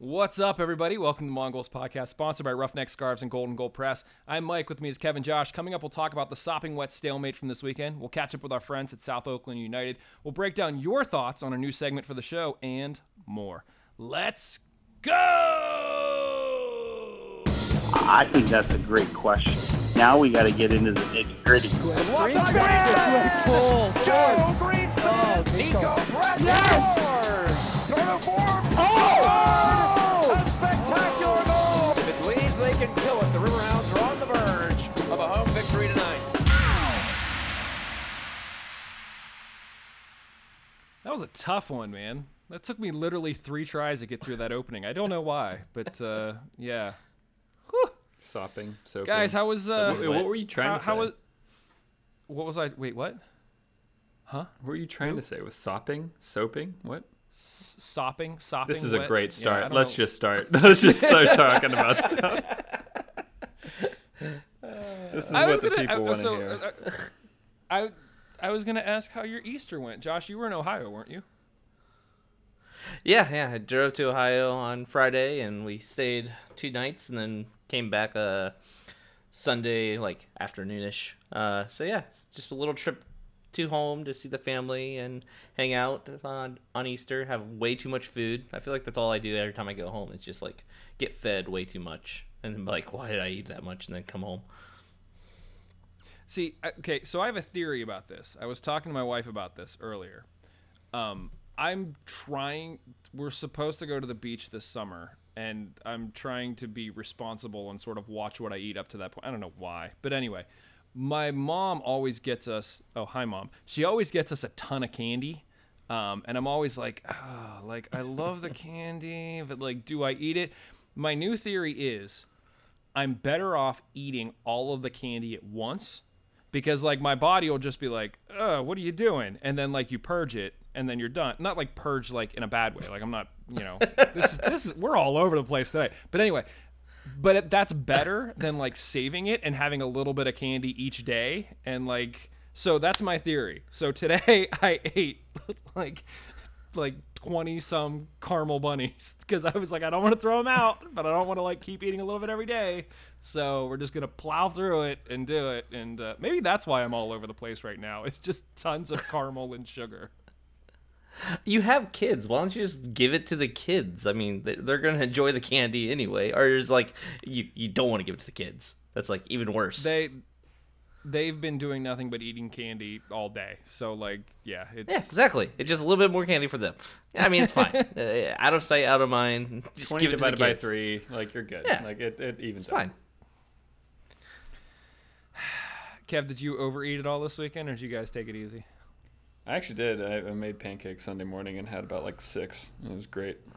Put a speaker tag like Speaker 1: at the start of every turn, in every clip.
Speaker 1: What's up, everybody? Welcome to the Mongols Podcast, sponsored by Roughneck Scarves and Golden Gold Press. I'm Mike. With me is Kevin Josh. Coming up, we'll talk about the sopping wet stalemate from this weekend. We'll catch up with our friends at South Oakland United. We'll break down your thoughts on a new segment for the show and more. Let's go!
Speaker 2: I think that's a great question. Now we got to get into the nitty gritty.
Speaker 3: Joe Greenspan, Nico Bradley scores. Northern Forbes scored. A spectacular goal. If it believes they can kill it, the Riverhounds are on the verge of a home victory tonight.
Speaker 1: That was a tough one, man. That took me literally three tries to get through that opening. I don't know why, but uh, yeah. Whew.
Speaker 4: Sopping, soaping.
Speaker 1: Guys, how was uh,
Speaker 4: Wait, what were you trying
Speaker 1: how,
Speaker 4: to
Speaker 1: how
Speaker 4: say?
Speaker 1: was? What was I? Wait, what? Huh?
Speaker 4: What were you trying to say? Was sopping, soaping? What?
Speaker 1: S- sopping, sopping.
Speaker 4: This is a great start.
Speaker 1: don't
Speaker 4: Let's
Speaker 1: know.
Speaker 4: just start. Let's just start talking about stuff. This is
Speaker 1: I
Speaker 4: what the
Speaker 1: gonna.
Speaker 4: people want to
Speaker 1: so,
Speaker 4: hear.
Speaker 1: uh, I, I was gonna ask how your Easter went, Josh. You were in Ohio, weren't you?
Speaker 5: Yeah, yeah. I drove to Ohio on Friday and we stayed two nights and then came back uh Sunday like afternoonish. Uh so yeah, just a little trip to home to see the family and hang out on on Easter, have way too much food. I feel like that's all I do every time I go home. It's just like get fed way too much and then like why did I eat that much and then come home.
Speaker 1: See, okay, so I have a theory about this. I was talking to my wife about this earlier. Um, I'm trying. We're supposed to go to the beach this summer, and I'm trying to be responsible and sort of watch what I eat up to that point. I don't know why, but anyway, my mom always gets us. Oh, hi, mom. She always gets us a ton of candy. Um, and I'm always like, oh, like I love the candy, but like, do I eat it? My new theory is I'm better off eating all of the candy at once because like my body will just be like, "Uh, what are you doing?" And then like you purge it and then you're done. Not like purge like in a bad way. Like I'm not, you know, this is this is we're all over the place today. But anyway, but that's better than like saving it and having a little bit of candy each day and like so that's my theory. So today I ate like like 20 some caramel bunnies because I was like, I don't want to throw them out, but I don't want to like keep eating a little bit every day. So we're just to plow through it and do it. And uh, maybe that's why I'm all over the place right now. It's just tons of caramel and sugar.
Speaker 5: You have kids. Why don't you just give it to the kids? I mean, they- they're going to enjoy the candy anyway. Or is like you you don't want to give it to the kids. That's like even worse.
Speaker 1: They. They've been doing nothing but eating candy all day. So like, yeah, it's
Speaker 5: Yeah, exactly. It's just a little bit more candy for them. I mean, it's fine. uh, out of sight, out of mind. Just
Speaker 4: Twenty
Speaker 5: give it to the
Speaker 4: divided by
Speaker 5: kids.
Speaker 4: three, like you're good.
Speaker 5: Yeah.
Speaker 4: Like it, it evens
Speaker 5: It's fine.
Speaker 1: Kev, did you overeat it all this weekend, or did you guys take it easy?
Speaker 4: I actually did. I, I made pancakes Sunday morning and had about like six. It was great.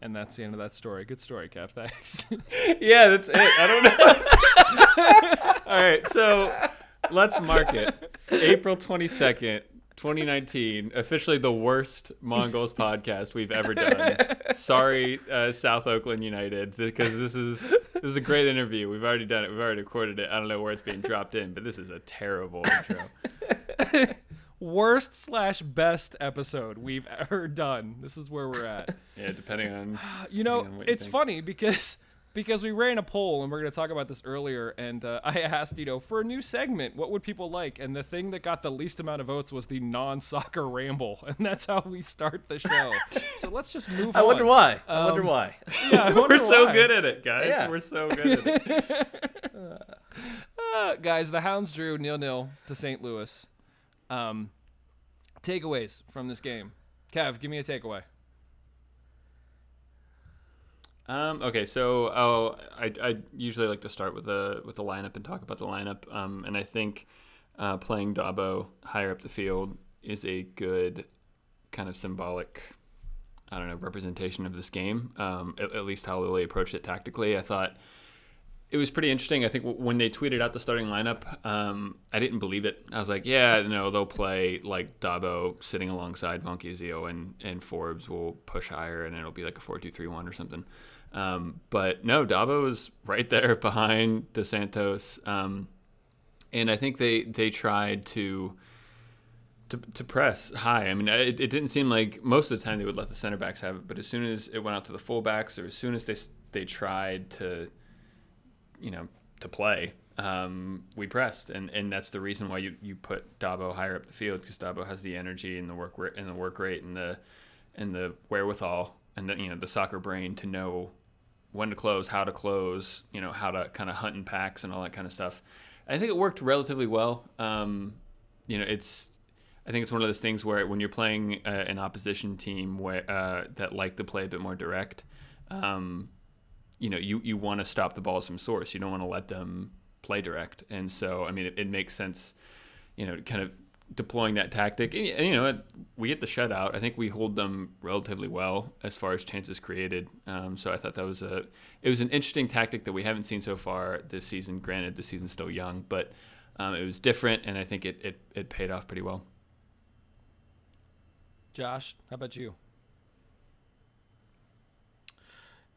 Speaker 1: And that's the end of that story. Good story, Kev. Thanks.
Speaker 4: yeah, that's it. I don't know. All right, so let's mark it. April 22nd, 2019, officially the worst Mongols podcast we've ever done. Sorry, uh, South Oakland United, because this is this is a great interview. We've already done it. We've already recorded it. I don't know where it's being dropped in, but this is a terrible intro.
Speaker 1: Worst slash best episode we've ever done. This is where we're at.
Speaker 4: Yeah, depending on
Speaker 1: You know,
Speaker 4: on what you
Speaker 1: it's
Speaker 4: think.
Speaker 1: funny because because we ran a poll and we're going to talk about this earlier and uh, I asked, you know, for a new segment, what would people like? And the thing that got the least amount of votes was the non-soccer ramble, and that's how we start the show. so let's just move on.
Speaker 5: I
Speaker 1: on.
Speaker 5: wonder why. I wonder
Speaker 1: Um,
Speaker 5: why.
Speaker 1: Yeah, I wonder
Speaker 4: We're so
Speaker 1: why.
Speaker 4: good at it, guys.
Speaker 5: Yeah.
Speaker 4: We're so good at it.
Speaker 1: Uh, guys, the Hounds drew nil nil to St. Louis. Um, takeaways from this game. Kev, give me a takeaway.
Speaker 4: Um, okay, so oh, I, I usually like to start with the with the lineup and talk about the lineup. Um, and I think uh, playing Dabo higher up the field is a good kind of symbolic, I don't know, representation of this game. Um, at, at least how Lilley approached it tactically. I thought it was pretty interesting. I think w- when they tweeted out the starting lineup, um, I didn't believe it. I was like, yeah, no, they'll play like Dabo sitting alongside Monkizio and, and Forbes will push higher and it'll be like a 4 2 3 1 or something. Um, but no, Dabo was right there behind Dos Santos. Um, and I think they, they tried to to, to press high. I mean, it, it didn't seem like most of the time they would let the center backs have it, but as soon as it went out to the fullbacks, or as soon as they they tried to, you know, to play, um, we pressed, and, and that's the reason why you, you put Dabo higher up the field because Dabo has the energy and the work and the work rate and the and the wherewithal and the you know the soccer brain to know when to close, how to close, you know, how to kind of hunt in packs and all that kind of stuff. I think it worked relatively well. Um, you know, it's I think it's one of those things where when you're playing uh, an opposition team where uh, that like to play a bit more direct, um, you know, you, you want to stop the balls from source. You don't want to let them play direct. And so, I mean, it, it makes sense, you know, kind of deploying that tactic. And, and, you know, we get the shutout. I think we hold them relatively well as far as chances created. Um, so I thought that was a it was an interesting tactic that we haven't seen so far this season. Granted, the season's still young, but um, it was different, and I think it, it, it paid off pretty well.
Speaker 1: Josh, how about you?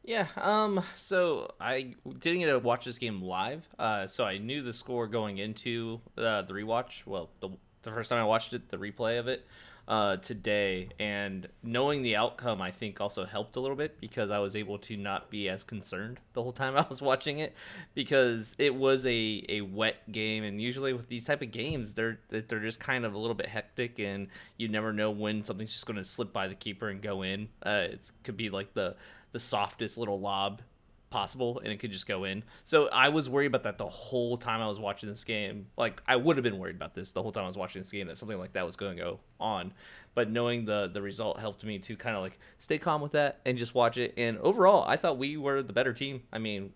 Speaker 5: Yeah, um, so I didn't get to watch this game live, uh, so I knew the score going into uh, the rewatch. Well, the, the first time I watched it, the replay of it uh, today, and knowing the outcome, I think also helped a little bit because I was able to not be as concerned the whole time I was watching it because it was a, a wet game, and usually with these type of games, they're they're just kind of a little bit hectic, and you never know when something's just going to slip by the keeper and go in. Uh, it could be like the the softest little lob possible and it could just go in. So I was worried about that the whole time I was watching this game. Like I would have been worried about this the whole time I was watching this game that something like that was going to go on. But knowing the the result helped me to kind of like stay calm with that and just watch it. And overall, I thought we were the better team. I mean,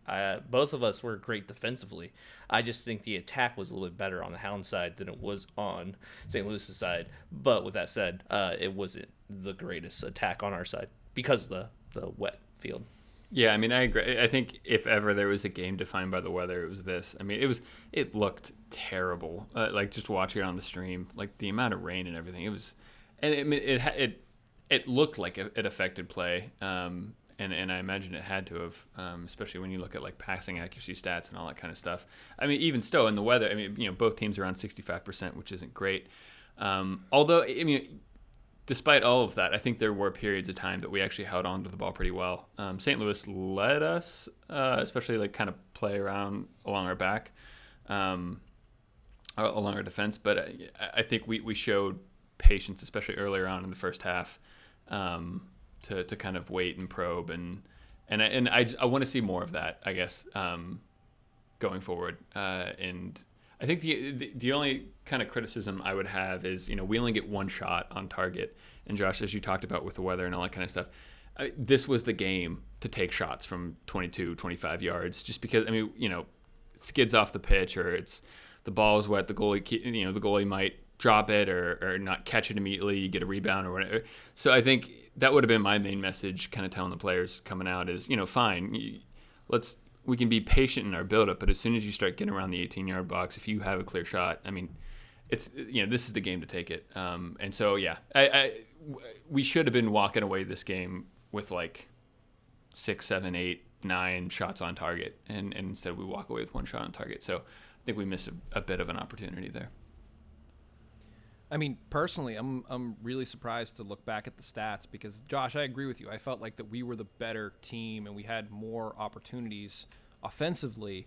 Speaker 5: both of us were great defensively. I just think the attack was a little bit better on the Hound side than it was on St. Louis's side. But with that said, uh, it wasn't the greatest attack on our side because of the the wet field.
Speaker 4: Yeah, I mean, I agree. I think if ever there was a game defined by the weather, it was this. I mean, it was it looked terrible. Uh, like just watching it on the stream, like the amount of rain and everything. It was, and it it it it looked like it affected play. Um, and and I imagine it had to have, um, especially when you look at like passing accuracy stats and all that kind of stuff. I mean, even still in the weather, I mean, you know, both teams are around sixty five percent, which isn't great. Um, although, I mean, despite all of that, I think there were periods of time that we actually held on to the ball pretty well. Um, St. Louis let us, uh, especially like kind of play around along our back, um, along our defense. But I, I, think we, we showed patience, especially earlier on in the first half, um, to, to kind of wait and probe and and I, and I, I want to see more of that, I guess, um, going forward. Uh, and I think the, the, the only kind of criticism I would have is you know we only get one shot on target, and Josh, as you talked about with the weather and all that kind of stuff, I, this was the game to take shots from 22, 25 yards, just because I mean you know skids off the pitch or it's the ball is wet, the goalie you know the goalie might drop it or, or not catch it immediately, you get a rebound or whatever. So I think that would have been my main message, kind of telling the players coming out is you know fine, let's we can be patient in our buildup, but as soon as you start getting around the 18 yard box, if you have a clear shot, I mean, it's you know this is the game to take it. Um, and so yeah, I, I, we should have been walking away this game with like six, seven, eight, nine shots on target, and, and instead we walk away with one shot on target. So I think we missed a, a bit of an opportunity there.
Speaker 1: I mean, personally, I'm I'm really surprised to look back at the stats because Josh, I agree with you. I felt like that we were the better team and we had more opportunities offensively,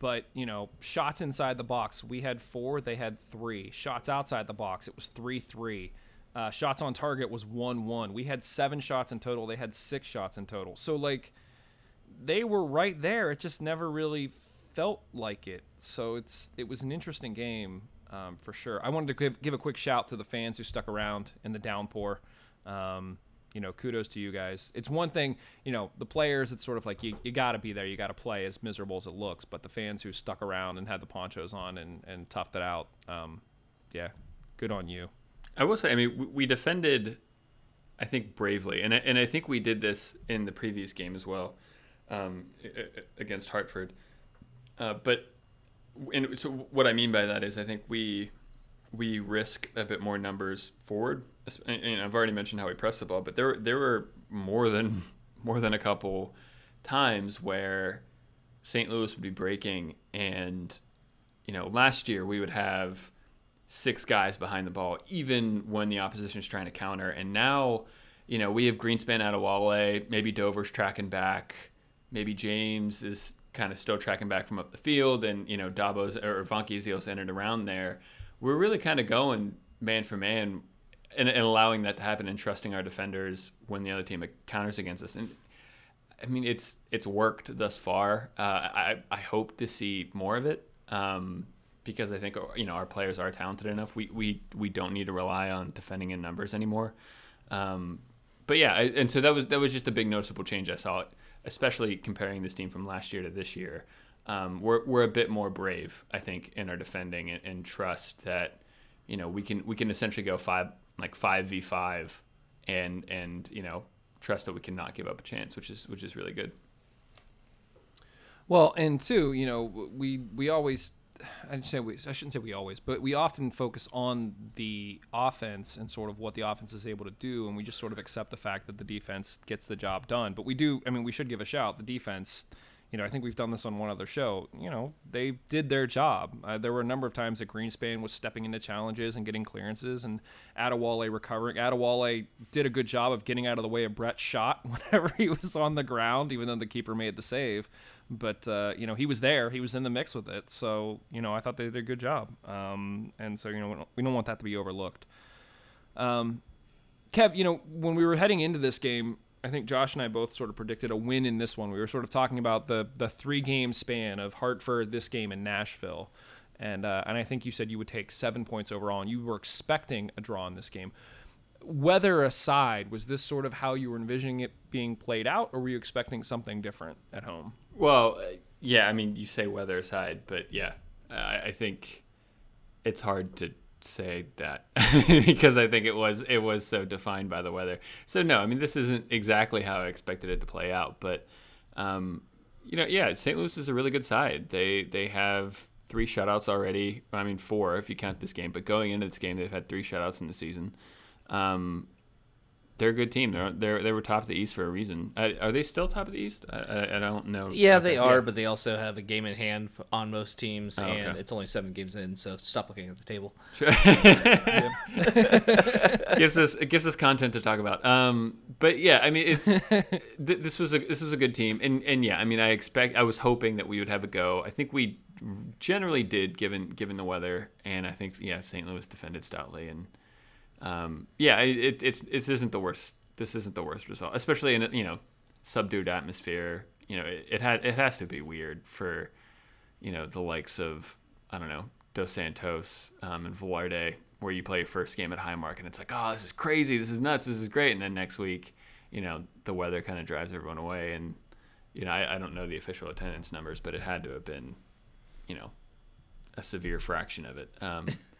Speaker 1: but you know, shots inside the box, we had four, they had three. Shots outside the box, it was three three. Uh, shots on target was one one. We had seven shots in total. They had six shots in total. So like, they were right there. It just never really felt like it. So it's it was an interesting game um, for sure. I wanted to give, give a quick shout to the fans who stuck around in the downpour. Um, you know, kudos to you guys. It's one thing, you know, the players, it's sort of like you, you got to be there, you got to play as miserable as it looks. But the fans who stuck around and had the ponchos on and, and toughed it out, um, yeah, good on you.
Speaker 4: I will say, I mean, we defended, I think, bravely. And, and I think we did this in the previous game as well um, against Hartford. Uh, but and so what I mean by that is I think we we risk a bit more numbers forward. And I've already mentioned how we press the ball, but there there were more than more than a couple times where St. Louis would be breaking, and you know last year we would have six guys behind the ball, even when the opposition is trying to counter. And now, you know, we have Greenspan Adewole, maybe Dover's tracking back, maybe James is kind of still tracking back from up the field, and you know, Dabo's or Vanke entered around there. We're really kind of going man for man and, and allowing that to happen and trusting our defenders when the other team counters against us. And I mean, it's it's worked thus far. Uh, I I hope to see more of it um, because I think you know our players are talented enough. We we we don't need to rely on defending in numbers anymore. Um, but yeah, and so that was that was just a big noticeable change I saw, especially comparing this team from last year to this year. Um, we're we're a bit more brave, I think, in our defending and, and trust that you know we can we can essentially go five like five v five, and and you know trust that we cannot give up a chance, which is which is really good.
Speaker 1: Well, and two, you know, we we always I say we, I shouldn't say we always, but we often focus on the offense and sort of what the offense is able to do, and we just sort of accept the fact that the defense gets the job done. But we do, I mean, we should give a shout. The defense you know, I think we've done this on one other show. You know, they did their job. Uh, there were a number of times that Greenspan was stepping into challenges and getting clearances, and Adewole recovering. Adewole did a good job of getting out of the way of Brett's shot whenever he was on the ground, even though the keeper made the save. But uh, you know, he was there. He was in the mix with it. So you know, I thought they did a good job. Um, and so you know, we don't want that to be overlooked. Um, Kev, you know, when we were heading into this game, I think Josh and I both sort of predicted a win in this one. We were sort of talking about the the three game span of Hartford, this game, and Nashville, and uh, and I think you said you would take seven points overall, and you were expecting a draw in this game. Weather aside, was this sort of how you were envisioning it being played out, or were you expecting something different at home?
Speaker 4: Well, uh, yeah, I mean, you say weather aside, but yeah, I, I think it's hard to say that because I think it was it was so defined by the weather. So no, I mean this isn't exactly how I expected it to play out, but um, you know, yeah, St. Louis is a really good side. They they have three shutouts already. I mean four if you count this game, but going into this game they've had three shutouts in the season. Um, they're a good team. They're, they're they were top of the East for a reason. are they still top of the East? I, I, I don't know.
Speaker 5: Yeah, they are, but they also have a game in hand on most teams,
Speaker 4: oh,
Speaker 5: and
Speaker 4: okay.
Speaker 5: it's only seven games in. So stop looking at the table.
Speaker 4: Sure. gives us it gives us content to talk about. Um, but yeah, I mean, it's th- this was a this was a good team, and and yeah, I mean, I expect I was hoping that we would have a go. I think we generally did, given given the weather, and I think yeah, St. Louis defended stoutly and um, yeah, it, it's it isn't the worst. This isn't the worst result, especially in a, you know subdued atmosphere. You know, it, it had it has to be weird for you know the likes of I don't know Dos Santos um, and Velarde, where you play your first game at Highmark and it's like, oh, this is crazy, this is nuts, this is great, and then next week, you know, the weather kind of drives everyone away, and you know, I, I don't know the official attendance numbers, but it had to have been, you know, a severe fraction of it. Um,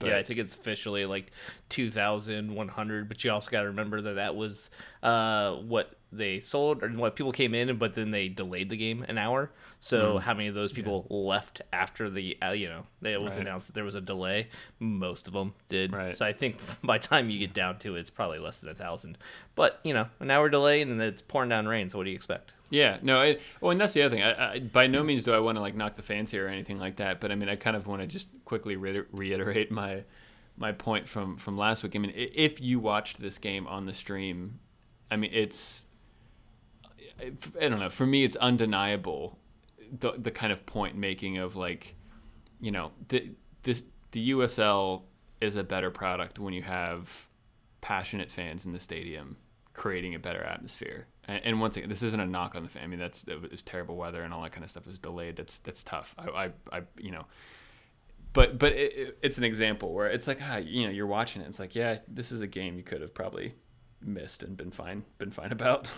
Speaker 5: But, yeah, I think it's officially like 2,100, but you also got to remember that that was uh, what they sold or what people came in, but then they delayed the game an hour. So mm. how many of those people yeah. left after the uh, you know it was right. announced that there was a delay? Most of them did.
Speaker 4: Right.
Speaker 5: So I think by the time you get down to it, it's probably less than a thousand. But you know, an hour delay and it's pouring down rain. So what do you expect?
Speaker 4: Yeah, no. I, well, and that's the other thing. I, I, by no means do I want to like knock the fans here or anything like that. But I mean, I kind of want to just quickly re- reiterate my my point from from last week. I mean, if you watched this game on the stream, I mean, it's I don't know. For me, it's undeniable the the kind of point making of like, you know, the this the USL is a better product when you have passionate fans in the stadium creating a better atmosphere. And, and once again, this isn't a knock on the fan. I mean, that's it was terrible weather and all that kind of stuff was delayed. That's that's tough. I I, I you know. But but it, it's an example where it's like ah you know you're watching it. It's like yeah this is a game you could have probably missed and been fine been fine about.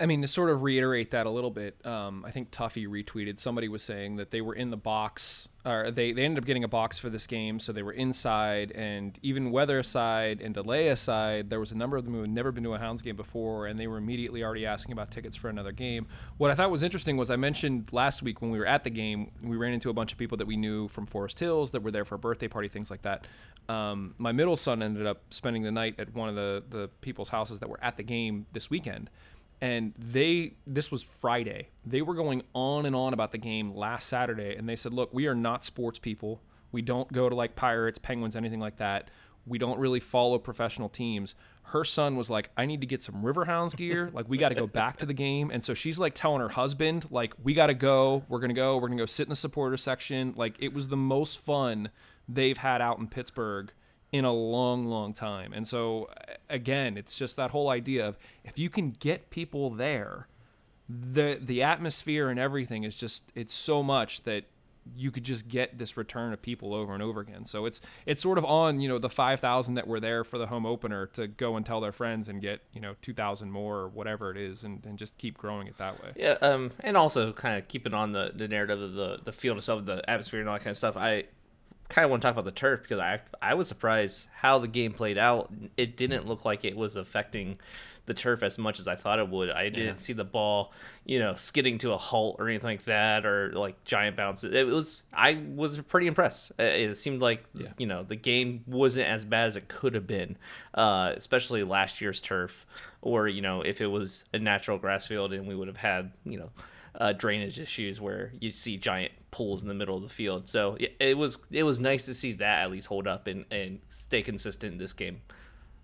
Speaker 1: I mean, to sort of reiterate that a little bit, um, I think Tuffy retweeted. Somebody was saying that they were in the box, or they, they ended up getting a box for this game, so they were inside. And even weather aside and delay aside, there was a number of them who had never been to a Hounds game before, and they were immediately already asking about tickets for another game. What I thought was interesting was I mentioned last week when we were at the game, we ran into a bunch of people that we knew from Forest Hills that were there for a birthday party, things like that. Um, my middle son ended up spending the night at one of the, the people's houses that were at the game this weekend and they this was Friday. They were going on and on about the game last Saturday and they said, "Look, we are not sports people. We don't go to like Pirates, Penguins, anything like that. We don't really follow professional teams. Her son was like, I need to get some Riverhounds gear. Like, we got to go back to the game. And so she's like telling her husband, like, we got to go. We're going to go. We're going to go sit in the supporter section. Like, it was the most fun they've had out in Pittsburgh in a long, long time. And so, again, it's just that whole idea of if you can get people there, the the atmosphere and everything is just it's so much that you could just get this return of people over and over again. So it's it's sort of on you know the five thousand that were there for the home opener to go and tell their friends and get you know two thousand more or whatever it is, and, and just keep growing it that way.
Speaker 5: Yeah, um, and also kind of keeping on the, the narrative of the the field itself, the atmosphere, and all that kind of stuff. I kind of want to talk about the turf because I I was surprised how the game played out. It didn't look like it was affecting the turf as much as I thought it would. I didn't see the ball, you know, skidding to a halt or anything like that, or like giant bounces. It was I was pretty impressed. It seemed like you know the game wasn't as bad as it could have been, uh, especially last year's turf, or you know if it was a natural grass field and we would have had you know uh, drainage issues where you see giant pools in the middle of the field. So it, it was it was nice to see that at least hold up and, and stay consistent in this game.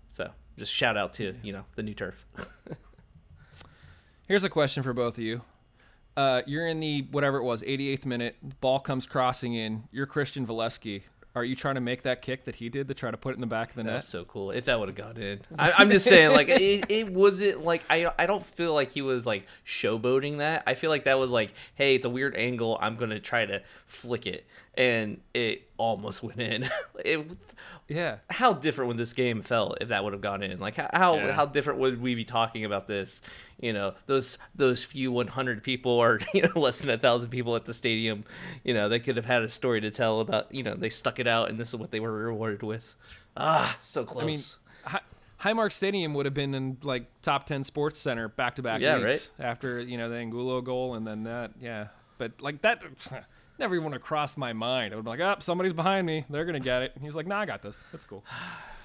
Speaker 5: So just shout out to you know the new turf.
Speaker 1: Here's a question for both of you. Uh, you're in the whatever it was, 88th minute. Ball comes crossing in. You're Christian Volesky. Are you trying to make that kick that he did to try to put it in the back of the net?
Speaker 5: That's so cool. If that would have gone in, I, I'm just saying, like it, it wasn't like I I don't feel like he was like showboating that. I feel like that was like, hey, it's a weird angle. I'm gonna try to flick it, and it almost went in. it,
Speaker 1: Yeah.
Speaker 5: how different would this game felt if that would have gone in? Like how how,
Speaker 4: Yeah.
Speaker 5: how different would we be talking about this? You know, those those few 100 people or you know less than a thousand people at the stadium. You know, they could have had a story to tell about. You know, they stuck it out, and this is what they were rewarded with. Ah, so close.
Speaker 1: I mean, Hi- Highmark Stadium would have been in like top 10 sports center back to back
Speaker 5: Yeah,
Speaker 1: weeks after, you know, the Angulo goal and then that. Yeah. But like that never even would have crossed my mind. I would be like, oh, somebody's behind me. They're going to get it. And he's like, nah, I got this. That's cool.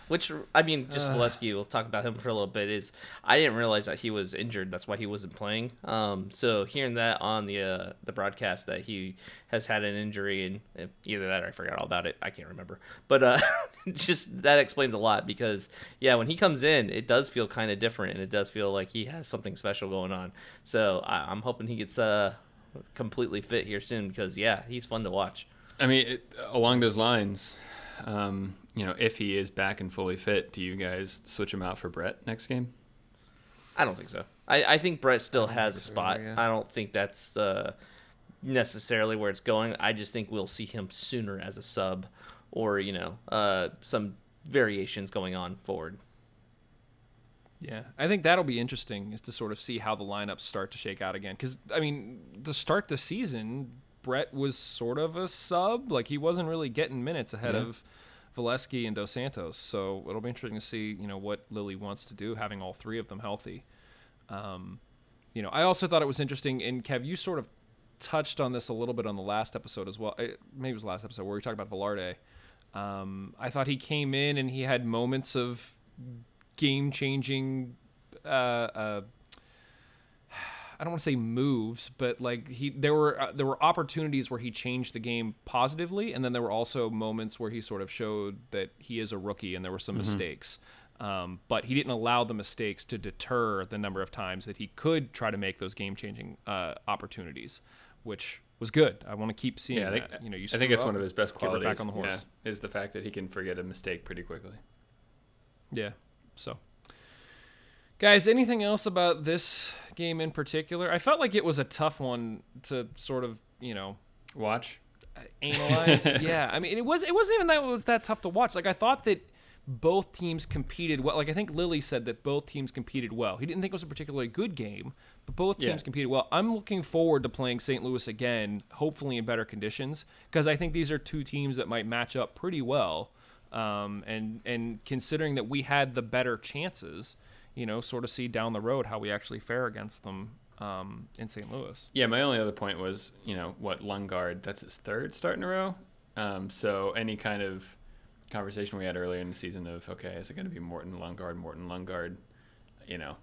Speaker 5: Which I mean, just Volesky. We'll talk about him for a little bit. Is I didn't realize that he was injured. That's why he wasn't playing. Um, so hearing that on the uh, the broadcast that he has had an injury and uh, either that or I forgot all about it. I can't remember. But uh, just that explains a lot because yeah, when he comes in, it does feel kind of different and it does feel like he has something special going on. So I, I'm hoping he gets uh completely fit here soon because yeah, he's fun to watch.
Speaker 4: I mean, it, along those lines, um, you know, if he is back and fully fit, do you guys switch him out for Brett next game?
Speaker 5: I don't think so. I, I think Brett still has a spot.
Speaker 1: either, yeah.
Speaker 5: I don't think that's uh, necessarily where it's going. I just think we'll see him sooner as a sub or, you know, uh, some variations going on forward.
Speaker 1: Yeah, I think that'll be interesting is to sort of see how the lineups start to shake out again. Because I mean, to start the season, Brett was sort of a sub, like he wasn't really getting minutes ahead of Volesky and Dos Santos. So it'll be interesting to see, you know, what Lilley wants to do, having all three of them healthy. Um, you know, I also thought it was interesting, and Kev, you sort of touched on this a little bit on the last episode as well. eh, Maybe it was the last episode where we talked about Velarde. Um, I thought he came in and he had moments of game changing uh, uh, I don't want to say moves, but like he there were uh, there were opportunities where he changed the game positively, and then there were also moments where he sort of showed that he is a rookie and there were some mistakes. Um, but he didn't allow the mistakes to deter the number of times that he could try to make those game changing uh, opportunities, which was good. I want to keep seeing
Speaker 4: Yeah, I think,
Speaker 1: that. You know, you
Speaker 4: I think it's
Speaker 1: up,
Speaker 4: one of his best qualities.
Speaker 1: back on the horse.
Speaker 4: yeah, is the fact that he can forget a mistake pretty quickly.
Speaker 1: Yeah. So, guys, anything else about this game in particular? I felt like it was a tough one to sort of, you know,
Speaker 4: Watch.
Speaker 1: Uh, analyze. yeah, I mean, it was it wasn't even that it was that tough to watch. Like I thought that both teams competed well. Like I think Lilley said that both teams competed well. He didn't think it was a particularly good game, but both teams
Speaker 4: Yeah.
Speaker 1: competed well. I'm looking forward to playing St. Louis again, hopefully in better conditions, because I think these are two teams that might match up pretty well. Um, and and considering that we had the better chances, you know, sort of see down the road how we actually fare against them um, in St. Louis.
Speaker 4: Yeah, my only other point was, you know, what Lundgaard, that's his third start in a row. Um, so any kind of conversation we had earlier in the season of, okay, is it going to be Morton Lundgaard, Morton Lundgaard, you know,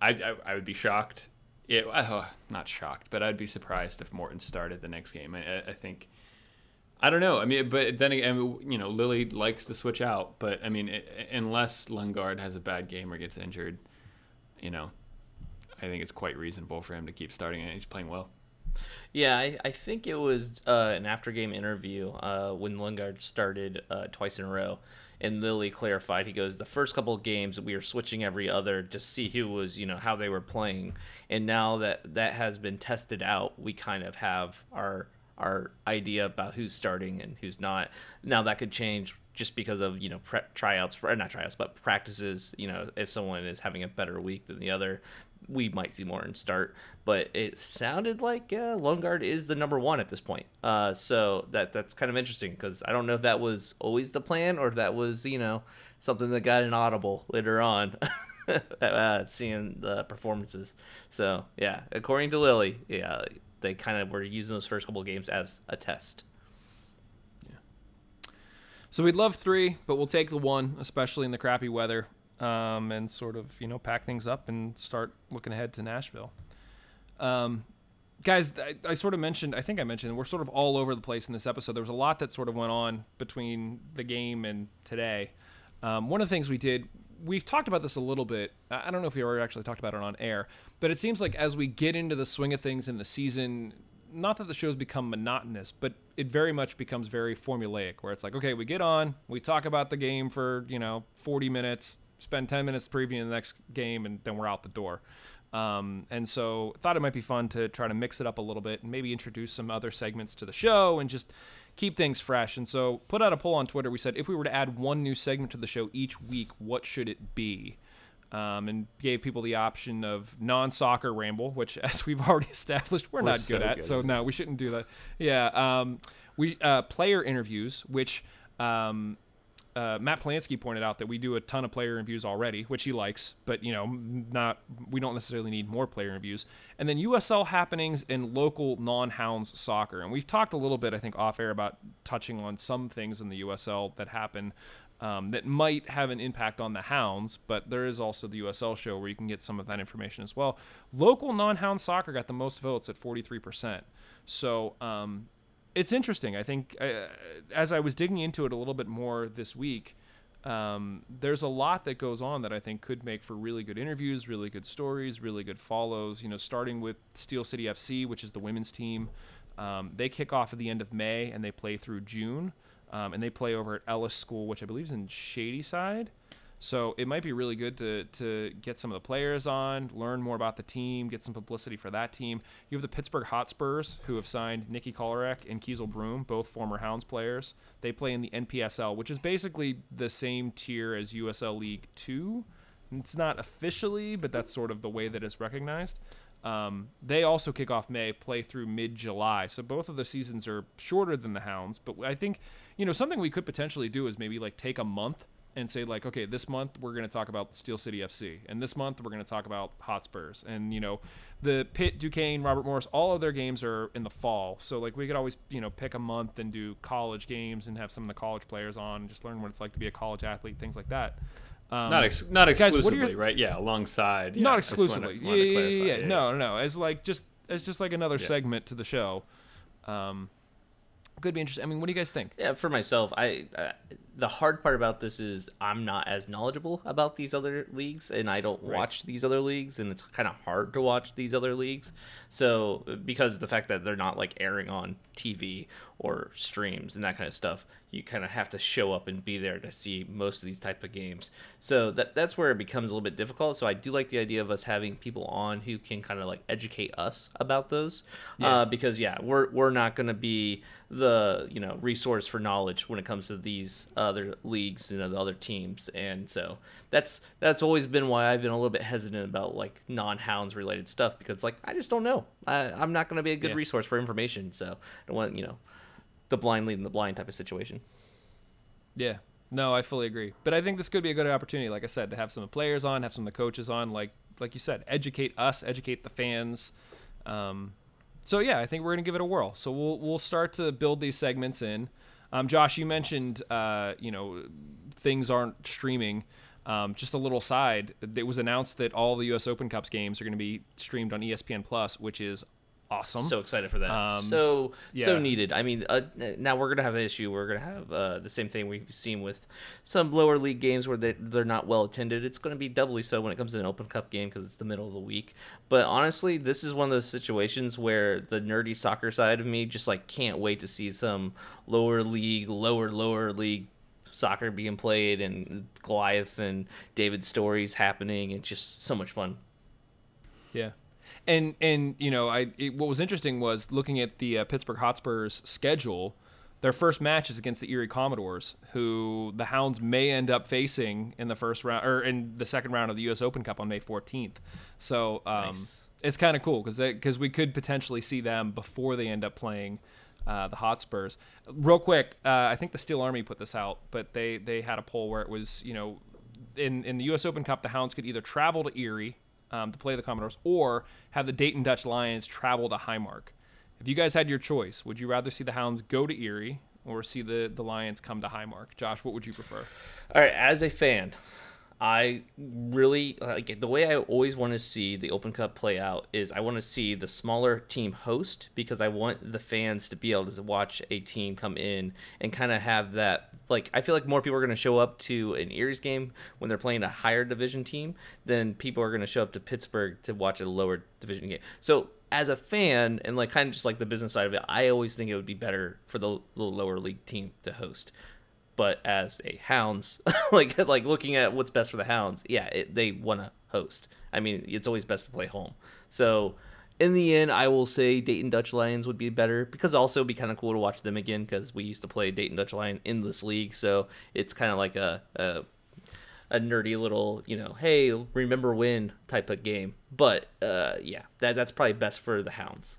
Speaker 4: I, I, I would be shocked. It, uh, not shocked, but I'd be surprised if Morton started the next game. I- I think I don't know. I mean, but then again, you know, Lilley likes to switch out. But I mean, i unless Lundgaard has a bad game or gets injured, you know, I think it's quite reasonable for him to keep starting and he's playing well.
Speaker 5: Yeah, I, I think it was uh, an after game interview uh, when Lundgaard started uh, twice in a row. And Lilley clarified, he goes, the first couple of games we were switching every other to see who was, you know, how they were playing. And now that that has been tested out, we kind of have our our idea about who's starting and who's not. Now that could change just because of you know tryouts, or not tryouts, but practices. You know, if someone is having a better week than the other, we might see more in start. But it sounded like uh, Lundgaard is the number one at this point. Uh, so that that's kind of interesting because I don't know if that was always the plan or if that was you know something that got an audible later on. uh, seeing the performances. So yeah, according to Lilley, yeah, they kind of were using those first couple games as a test. Yeah.
Speaker 1: So we'd love three, but we'll take the one, especially in the crappy weather, um, and sort of you know pack things up and start looking ahead to Nashville. Um, guys, I, I, sort of mentioned, I think I mentioned, we're sort of all over the place in this episode. There was a lot that sort of went on between the game and today. Um, one of the things we did, we've talked about this a little bit. I don't know if we ever actually talked about it on air, but it seems like as we get into the swing of things in the season, not that the shows become monotonous, but it very much becomes very formulaic where it's like, okay, we get on, we talk about the game for, you know, 40 minutes, spend 10 minutes previewing the next game, and then we're out the door. Um, and so thought it might be fun to try to mix it up a little bit and maybe introduce some other segments to the show and just keep things fresh. And so put out a poll on Twitter. We said if we were to add one new segment to the show each week, what should it be? Um, and gave people the option of non-soccer ramble, which, as we've already established, we're, we're not so good at. Good. So no, we shouldn't do that. Yeah, um, we uh, player interviews, which um, uh, Matt Plansky pointed out that we do a ton of player interviews already, which he likes, but you know, not we don't necessarily need more player interviews. And then USL happenings and local non-hounds soccer, and we've talked a little bit, I think, off air about touching on some things in the USL that happen um, that might have an impact on the hounds, but there is also the USL show where you can get some of that information as well. Local non hound soccer got the most votes at 43%. So um, it's interesting. I think uh, as I was digging into it a little bit more this week, um, there's a lot that goes on that I think could make for really good interviews, really good stories, really good follows. You know, starting with Steel City FC, which is the women's team. Um, they kick off at the end of May and they play through June um, and they play over at Ellis School, which I believe is in Shadyside. So it might be really good to to get some of the players on, learn more about the team, get some publicity for that team. You have the Pittsburgh Hotspurs, who have signed Nikki Kolarek and Kiesel Broom, both former Hounds players. They play in the NPSL, which is basically the same tier as USL League Two. It's not officially, but that's sort of the way that it's recognized. Um, they also kick off May, play through mid July. So both of the seasons are shorter than the Hounds. But I think, you know, something we could potentially do is maybe like take a month and say like, okay, this month we're going to talk about Steel City FC, and this month we're going to talk about Hotspurs, and you know, the Pitt, Duquesne, Robert Morris, all of their games are in the fall. So like we could always you know pick a month and do college games and have some of the college players on, and just learn what it's like to be a college athlete, things like that.
Speaker 4: Um, not ex- not exclusively, guys, your, right? Yeah, alongside. Yeah,
Speaker 1: not exclusively. Wanna, wanna yeah, yeah, yeah, yeah, No, no, as like just as just like another segment to the show. Um, could be interesting. I mean, what do you guys think?
Speaker 5: Yeah, for myself, I uh, the hard part about this is I'm not as knowledgeable about these other leagues, and I don't right. watch these other leagues, and it's kind of hard to watch these other leagues. So because the fact that they're not like airing on TV or streams and that kind of stuff, you kind of have to show up and be there to see most of these type of games. So that that's where it becomes a little bit difficult. So I do like the idea of us having people on who can kind of like educate us about those, yeah. uh, because yeah, we're we're not going to be the you know resource for knowledge when it comes to these other leagues and you know, the other teams, and so that's that's always been why I've been a little bit hesitant about like non-hounds related stuff because like I just don't know. I, I'm not going to be a good yeah. resource for information, so I don't want you know the blind leading the blind type of situation.
Speaker 1: Yeah. No, I fully agree. But I think this could be a good opportunity, like I said, to have some of the players on, have some of the coaches on, like like you said, educate us, educate the fans. Um, so yeah, I think we're gonna give it a whirl. So we'll we'll start to build these segments in. Um, Josh, you mentioned uh, you know things aren't streaming. Um, just a little side, it was announced that all the U.S. Open Cups games are going to be streamed on ESPN Plus, which is awesome.
Speaker 5: So excited for that.
Speaker 1: Um,
Speaker 5: so so needed. I mean, uh, now we're gonna have an issue. We're gonna have uh, the same thing we've seen with some lower league games where they they're not well attended. It's gonna be doubly so when it comes to an Open Cup game because it's the middle of the week. But honestly, this is one of those situations where the nerdy soccer side of me just like can't wait to see some lower league, lower lower league soccer being played and Goliath and David stories happening It's just so much fun.
Speaker 1: Yeah, and and you know, I it, what was interesting was looking at the uh, Pittsburgh Hotspurs schedule. Their first match is against the Erie Commodores, who the Hounds may end up facing in the first round or in the second round of the U.S. Open Cup on May 14th. So um,
Speaker 5: Nice.
Speaker 1: it's kind of cool because because we could potentially see them before they end up playing uh, the Hotspurs. Real quick, uh, I think the Steel Army put this out, but they they had a poll where it was you know in in the U.S. Open Cup the Hounds could either travel to Erie um, to play the Commodores or have the Dayton Dutch Lions travel to Highmark. If you guys had your choice, would you rather see the Hounds go to Erie or see the the Lions come to Highmark? Josh, what would you prefer?
Speaker 5: All right, as a fan, I really like the way I always want to see the Open Cup play out is I want to see the smaller team host because I want the fans to be able to watch a team come in and kind of have that like I feel like more people are going to show up to an Erie's game when they're playing a higher division team than people are going to show up to Pittsburgh to watch a lower division game. So as a fan and like kind of just like the business side of it, I always think it would be better for the, the lower league team to host but as a hounds like like looking at what's best for the hounds yeah it, they want to host. I mean it's always best to play home. So in the end i will say dayton dutch lions would be better because also it'd be kind of cool to watch them again because we used to play dayton dutch lion in this league so it's kind of like a, a a nerdy little you know hey remember when type of game. But uh yeah that that's probably best for the hounds.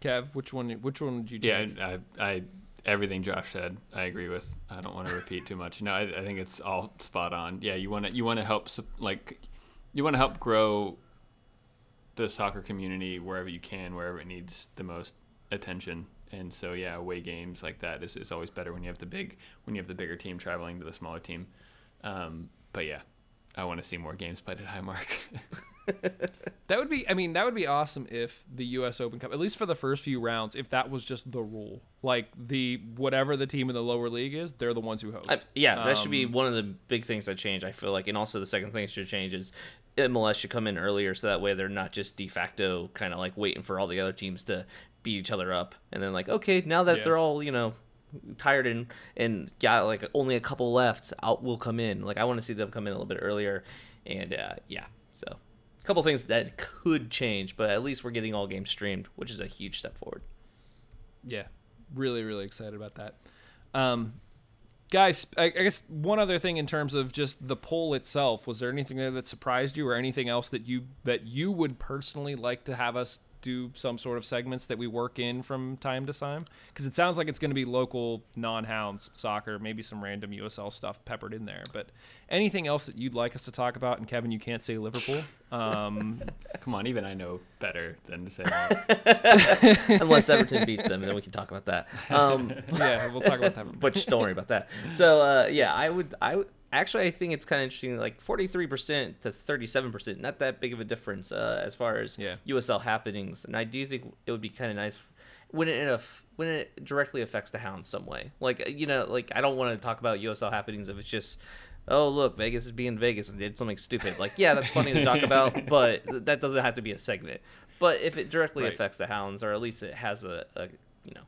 Speaker 1: Kev, which one which one would you
Speaker 4: Yeah. I, I everything Josh said, I agree with. I don't want to repeat too much. No, I, I think it's all spot on. Yeah, you want to you want to help like you want to help grow the soccer community wherever you can, wherever it needs the most attention. And so yeah, away games like that is, is always better when you have the big when you have the bigger team traveling to the smaller team. Um, but yeah, I want to see more games played at Highmark.
Speaker 1: That would be I mean, that would be awesome if the US Open Cup, at least for the first few rounds, if that was just the rule. Like the whatever the team in the lower league is, they're the ones who host.
Speaker 5: I, yeah, that should be
Speaker 1: Um,
Speaker 5: one of the big things that change. I feel like, and also the second thing that should change is MLS should come in earlier, so that way they're not just de facto kind of like waiting for all the other teams to beat each other up, and then like, okay, now that
Speaker 1: Yeah.
Speaker 5: they're all you know tired and and got like only a couple left, out will come in. Like I want to see them come in a little bit earlier, and uh, yeah, so a couple things that could change, but at least we're getting all games streamed, which is a huge step forward.
Speaker 1: Yeah, really, really excited about that. Um, guys, I, I guess one other thing in terms of just the poll itself, was there anything there that surprised you, or anything else that you that you would personally like to have us do some sort of segments that we work in from time to time? Because it sounds like it's going to be local non-hounds soccer, maybe some random USL stuff peppered in there. But anything else that you'd like us to talk about? And Kevin, you can't say Liverpool. Um,
Speaker 4: Come on, even I know better than to say that.
Speaker 5: Unless Everton beat them, then we can talk about that. Um,
Speaker 1: yeah, we'll talk about that.
Speaker 5: but don't worry about that. So uh, yeah, I would I would actually I think it's kind of interesting. Like forty three percent to thirty seven percent, not that big of a difference uh, as far as
Speaker 1: Yeah.
Speaker 5: USL happenings. And I do think it would be kind of nice when it when it directly affects the Hounds some way. Like you know, like I don't want to talk about USL happenings if it's just. Oh look, Vegas is being Vegas and did something stupid. Like, yeah, that's funny to talk about, but that doesn't have to be a segment. But if it directly
Speaker 1: Right.
Speaker 5: affects the Hounds, or at least it has a, a you know,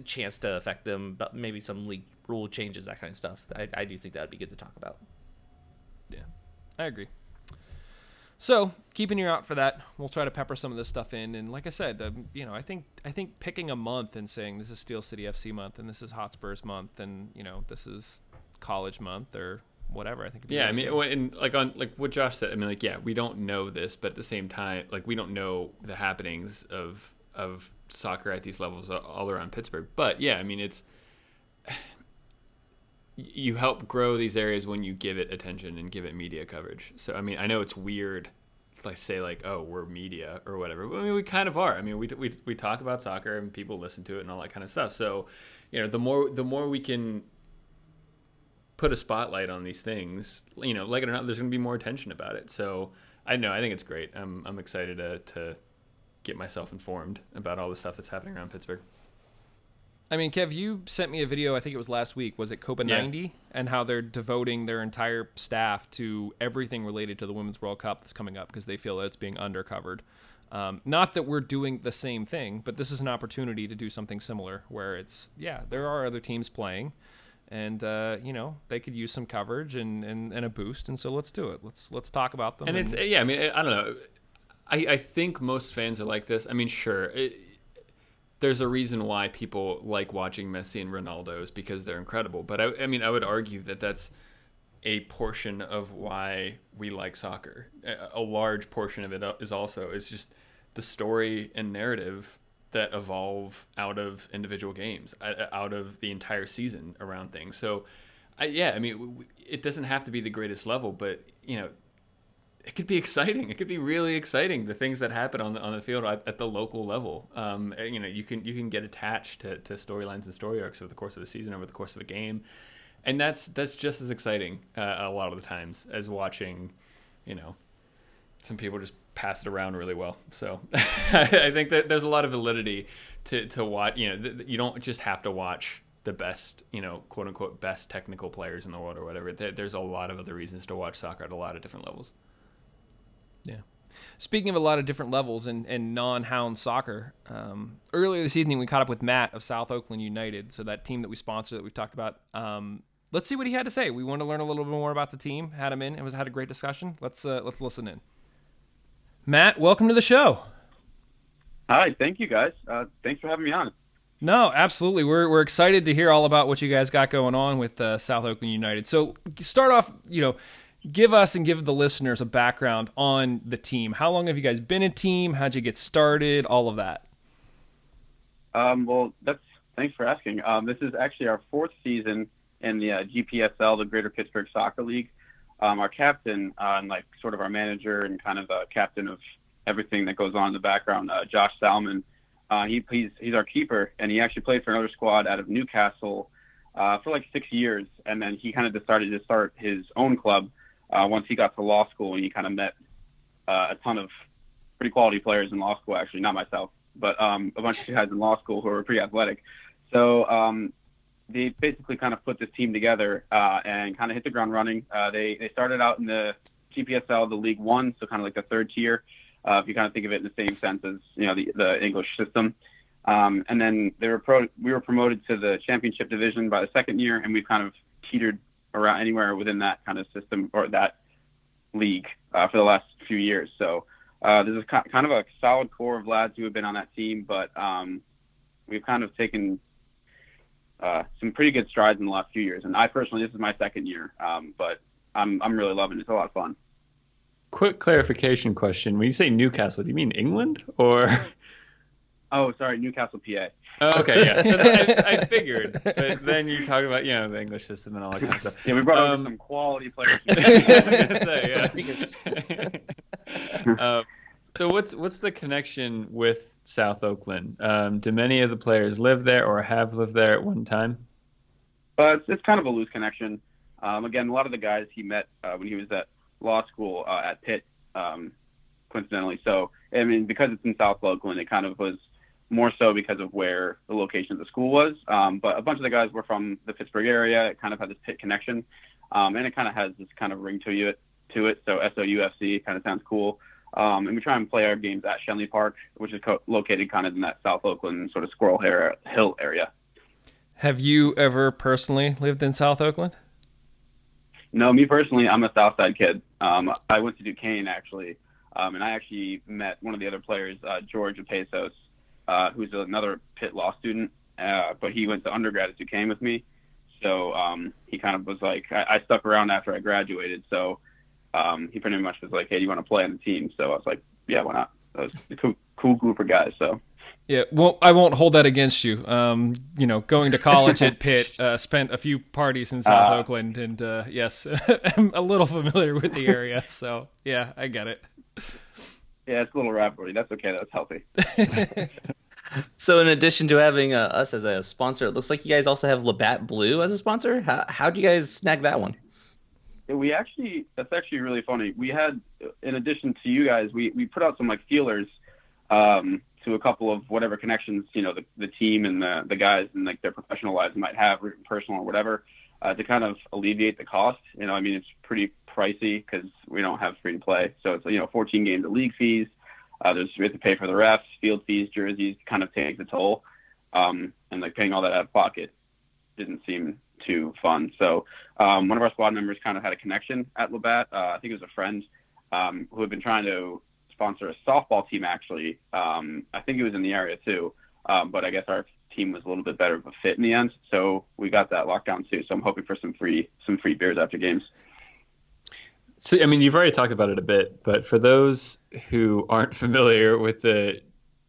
Speaker 5: chance to affect them, but maybe some league rule changes, that kind of stuff. I, I do think that would be good to talk about.
Speaker 1: Yeah, I agree. So keep an ear out for that. We'll try to pepper some of this stuff in, and like I said, um, you know, I think I think picking a month and saying this is Steel City FC month and this is Hotspurs month and you know this is College month or whatever. I think. it'd be
Speaker 4: Yeah, I mean,
Speaker 1: good.
Speaker 4: and like on like what Josh said. I mean, like yeah, we don't know this, but at the same time, like we don't know the happenings of of soccer at these levels all around Pittsburgh. But yeah, I mean, it's you help grow these areas when you give it attention and give it media coverage. So I mean, I know it's weird to like say like, oh, we're media or whatever. But I mean, we kind of are. I mean, we we we talk about soccer and people listen to it and all that kind of stuff. So, you know, the more the more we can put a spotlight on these things, you know, like it or not, there's going to be more attention about it. So I know, I think it's great. I'm, I'm excited to, to get myself informed about all the stuff that's happening around Pittsburgh.
Speaker 1: I mean, Kev, you sent me a video. I think it was last week. Was it Copa
Speaker 4: Yeah.
Speaker 1: 90 and how they're devoting their entire staff to everything related to the Women's World Cup that's coming up because they feel that it's being undercovered. Um, not that we're doing the same thing, but this is an opportunity to do something similar where it's yeah, there are other teams playing, and uh, you know they could use some coverage and, and, and a boost, and so let's do it. Let's let's talk about them.
Speaker 4: And it's yeah, I mean, I don't know. I, I think most fans are like this. I mean, sure, it, there's a reason why people like watching Messi and Ronaldo's because they're incredible. But I, I mean, I would argue that that's a portion of why we like soccer. A, a large portion of it is also is just the story and narrative that evolve out of individual games, uh, out of the entire season around things. So, I, yeah, I mean, it doesn't have to be the greatest level, but you know, it could be exciting. It could be really exciting. The things that happen on the on the field at, at the local level. Um, you know, you can you can get attached to, to storylines and story arcs over the course of a season, over the course of a game, and that's that's just as exciting uh, a lot of the times as watching, you know, some people just pass it around really well. So I think that there's a lot of validity to to watch. You know, th- you don't just have to watch the best, you know, quote unquote best technical players in the world or whatever. There, there's a lot of other reasons to watch soccer at a lot of different levels.
Speaker 1: Yeah. Speaking of a lot of different levels and, and non hound soccer, um, earlier this evening we caught up with Matt of South Oakland United. So, that team that we sponsor that we've talked about. Um, let's see what he had to say. We want to learn a little bit more about the team. Had him in and was, had a great discussion. Let's, uh, let's listen in. Matt, welcome to the show.
Speaker 6: Hi, thank you guys. Uh, thanks for having me on.
Speaker 1: No, absolutely. We're, we're excited to hear all about what you guys got going on with uh, South Oakland United. So, start off, you know, give us and give the listeners a background on the team. How long have you guys been a team? How'd you get started? All of that.
Speaker 6: Um, well, that's thanks for asking. Um, this is actually our fourth season in the uh, GPSL, the Greater Pittsburgh Soccer League. Um, our captain, uh, and like sort of our manager and kind of uh, captain of everything that goes on in the background, uh, Josh Salmon. Uh, he, he's he's our keeper, and he actually played for another squad out of Newcastle uh, for like six years, and then he kind of decided to start his own club uh, once he got to law school, and he kind of met uh, a ton of pretty quality players in law school. Actually, not myself, but um, a bunch of guys in law school who were pretty athletic. So um, they basically kind of put this team together uh, and kind of hit the ground running. Uh, they they started out in the GPSL, the League One, so kind of like the third tier, uh, if you kind of think of it in the same sense as you know the the English system. Um, and then they were pro- we were promoted to the championship division by the second year, and we've kind of teetered around anywhere within that kind of system or that league uh, for the last few years. So uh, there's a kind of a solid core of lads who have been on that team, but um, we've kind of taken uh, some pretty good strides in the last few years. And I personally, this is my second year, um, but I'm I'm really loving it. It's a lot of fun.
Speaker 4: Quick clarification question: When you say Newcastle, do you mean England or?
Speaker 6: Oh, sorry, Newcastle, PA.
Speaker 4: Oh, okay, yeah, I, I figured. But then you talk about you know the English system and all that kind of stuff.
Speaker 6: Yeah, we brought
Speaker 4: Um,
Speaker 6: over some quality players.
Speaker 4: I was gonna say, yeah. um, so what's what's the connection with South Oakland? Um, do many of the players live there or have lived there at one time?
Speaker 6: But it's, it's kind of a loose connection. Um, again, a lot of the guys he met uh, when he was at law school uh, at Pitt, um, coincidentally. So, I mean, because it's in South Oakland, it kind of was more so because of where the location of the school was. Um, but a bunch of the guys were from the Pittsburgh area. It kind of had this Pitt connection, um, and it kind of has this kind of ring to you to it. So SOUFC kind of sounds cool. Um, and we try and play our games at Schenley Park, which is co- located kind of in that South Oakland sort of Squirrel Hair- Hill area.
Speaker 1: Have you ever personally lived in South Oakland?
Speaker 6: No, me personally, I'm a Southside kid. Um, I went to Duquesne actually, um, and I actually met one of the other players, uh, George Pesos, uh, who's another Pitt law student, uh, but he went to undergrad at Duquesne with me. So um, he kind of was like, I, I stuck around after I graduated. So um, he pretty much was like, Hey, do you want to play on the team? So I was like, Yeah, why not? That was a cool, cool group of guys. So
Speaker 1: Yeah, well, I won't hold that against you. Um, you know, going to college at Pitt, uh, spent a few parties in South
Speaker 6: Uh.
Speaker 1: Oakland, and uh, yes, I'm a little familiar with the area. So yeah, I get it.
Speaker 6: yeah, it's a little rivalry. That's okay. That's healthy.
Speaker 5: So, in addition to having uh, us as a sponsor, it looks like you guys also have Labatt Blue as a sponsor. How how'd you guys snag that one?
Speaker 6: We actually that's actually really funny. We had in addition to you guys, we we put out some like feelers um, to a couple of whatever connections you know the, the team and the the guys and like their professional lives might have, personal or whatever, uh, to kind of alleviate the cost. You know, I mean, it's pretty pricey because we don't have free to play, so it's you know 14 games of league fees. Uh, there's we have to pay for the refs, field fees, jerseys, kind of takes a toll, um, and like paying all that out of pocket didn't seem too fun. So um, one of our squad members kind of had a connection at Labatt. Uh, I think it was a friend um, who had been trying to sponsor a softball team. Actually, um, I think it was in the area too, um, but I guess our team was a little bit better of a fit in the end. So we got that lockdown too. So I'm hoping for some free some free beers after games.
Speaker 4: So I mean, you've already talked about it a bit, but for those who aren't familiar with the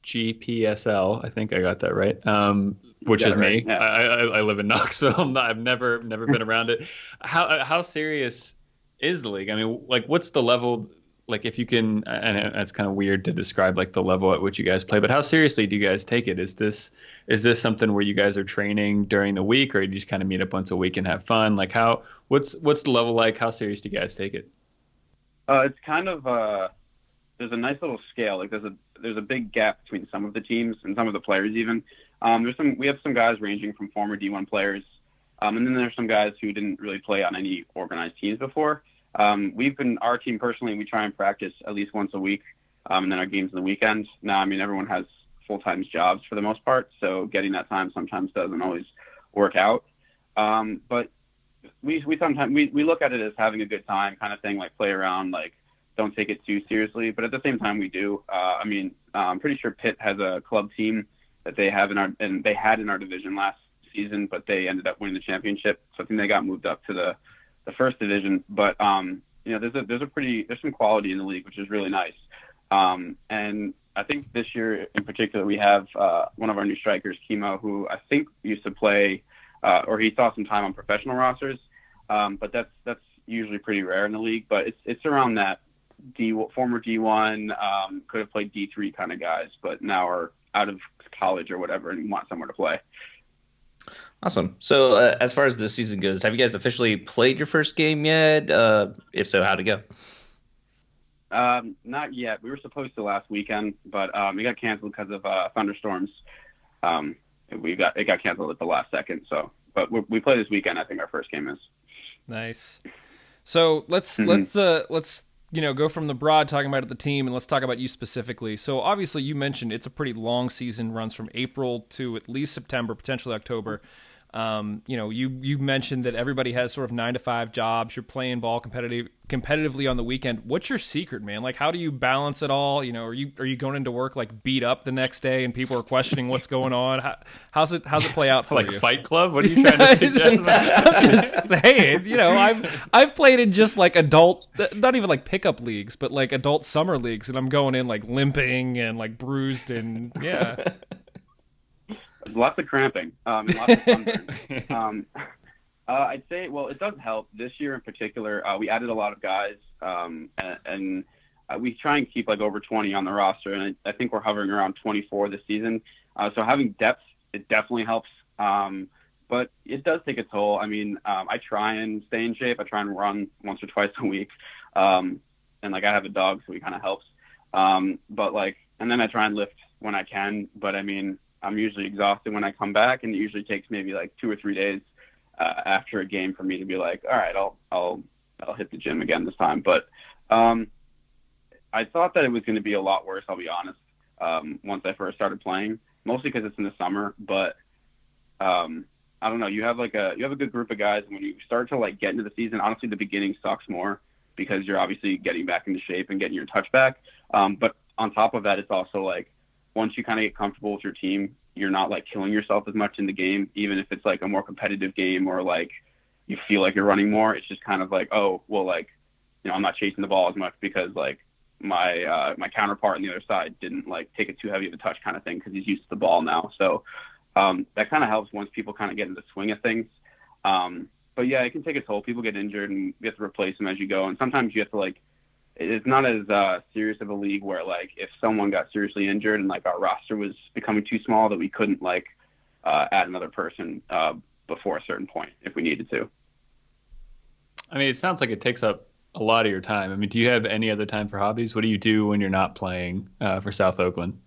Speaker 4: GPSL, I think I got that right. Um, which is right. me. Yeah. I, I, I, live in Knoxville. Not, I've never never been around it. How how serious is the league? I mean, like, what's the level? Like, if you can, and it's kind of weird to describe like the level at which you guys play, but how seriously do you guys take it? Is this is this something where you guys are training during the week, or you just kind of meet up once a week and have fun? Like, how what's what's the level like? How serious do you guys take it?
Speaker 6: Uh, it's kind of uh, there's a nice little scale. Like, there's a there's a big gap between some of the teams and some of the players even. Um, there's some we have some guys ranging from former D1 players, um, and then there's some guys who didn't really play on any organized teams before. Um, we've been our team personally. We try and practice at least once a week, um, and then our games on the weekend. Now, I mean, everyone has full time jobs for the most part, so getting that time sometimes doesn't always work out. Um, but we we sometimes we, we look at it as having a good time kind of thing, like play around, like don't take it too seriously. But at the same time, we do. Uh, I mean, uh, I'm pretty sure Pitt has a club team that they have in our and they had in our division last season, but they ended up winning the championship. So I think they got moved up to the the first division. But um, you know, there's a there's a pretty there's some quality in the league, which is really nice. Um, and I think this year in particular, we have uh, one of our new strikers, Chemo, who I think used to play, uh, or he saw some time on professional rosters. Um, but that's that's usually pretty rare in the league. But it's it's around that D former D1, um, could have played D3 kind of guys, but now are out of college or whatever and want somewhere to play.
Speaker 5: Awesome. So, uh, as far as the season goes, have you guys officially played your first game yet? Uh, if so, how'd it go?
Speaker 6: Um, not yet. We were supposed to last weekend, but um, it got canceled because of uh, thunderstorms. Um, we got it got canceled at the last second. So, but we, we play this weekend. I think our first game is.
Speaker 1: Nice. So let's mm-hmm. let's uh let's you know, go from the broad talking about the team and let's talk about you specifically. So obviously you mentioned it's a pretty long season, runs from April to at least September, potentially October. Um, you know, you you mentioned that everybody has sort of nine to five jobs. You're playing ball competitive competitively on the weekend. What's your secret, man? Like, how do you balance it all? You know, are you are you going into work like beat up the next day and people are questioning what's going on? How, how's it how's it play out for
Speaker 4: like
Speaker 1: you?
Speaker 4: Fight Club? What are you trying to suggest?
Speaker 1: I'm just saying. You know, I've I've played in just like adult, not even like pickup leagues, but like adult summer leagues, and I'm going in like limping and like bruised and yeah
Speaker 6: lots of cramping um, and lots of sunburn. um, uh, I'd say, well, it does help. This year in particular, uh, we added a lot of guys, um, and, and uh, we try and keep like over 20 on the roster, and I, I think we're hovering around 24 this season. Uh, so having depth, it definitely helps. Um, but it does take a toll. I mean, um, I try and stay in shape. I try and run once or twice a week, um, and like I have a dog, so he kind of helps. Um, but like, and then I try and lift when I can. But I mean, I'm usually exhausted when I come back, and it usually takes maybe like two or three days uh, after a game for me to be like, all right, I'll I'll I'll hit the gym again this time. But um, I thought that it was going to be a lot worse. I'll be honest. Um, once I first started playing, mostly because it's in the summer, but um, I don't know. You have like a you have a good group of guys, and when you start to like get into the season, honestly, the beginning sucks more because you're obviously getting back into shape and getting your touch back. Um, but on top of that, it's also like once you kind of get comfortable with your team, you're not like killing yourself as much in the game, even if it's like a more competitive game or like you feel like you're running more. It's just kind of like, oh, well, like, you know, I'm not chasing the ball as much because like my uh, my counterpart on the other side didn't like take it too heavy of a touch kind of thing because he's used to the ball now. So um, that kind of helps once people kind of get into the swing of things. Um, but yeah, it can take a toll. People get injured and you have to replace them as you go, and sometimes you have to like it's not as uh, serious of a league where like if someone got seriously injured and like our roster was becoming too small that we couldn't like uh, add another person uh, before a certain point if we needed to.
Speaker 4: I mean, it sounds like it takes up a lot of your time. I mean, do you have any other time for hobbies? What do you do when you're not playing uh, for South Oakland?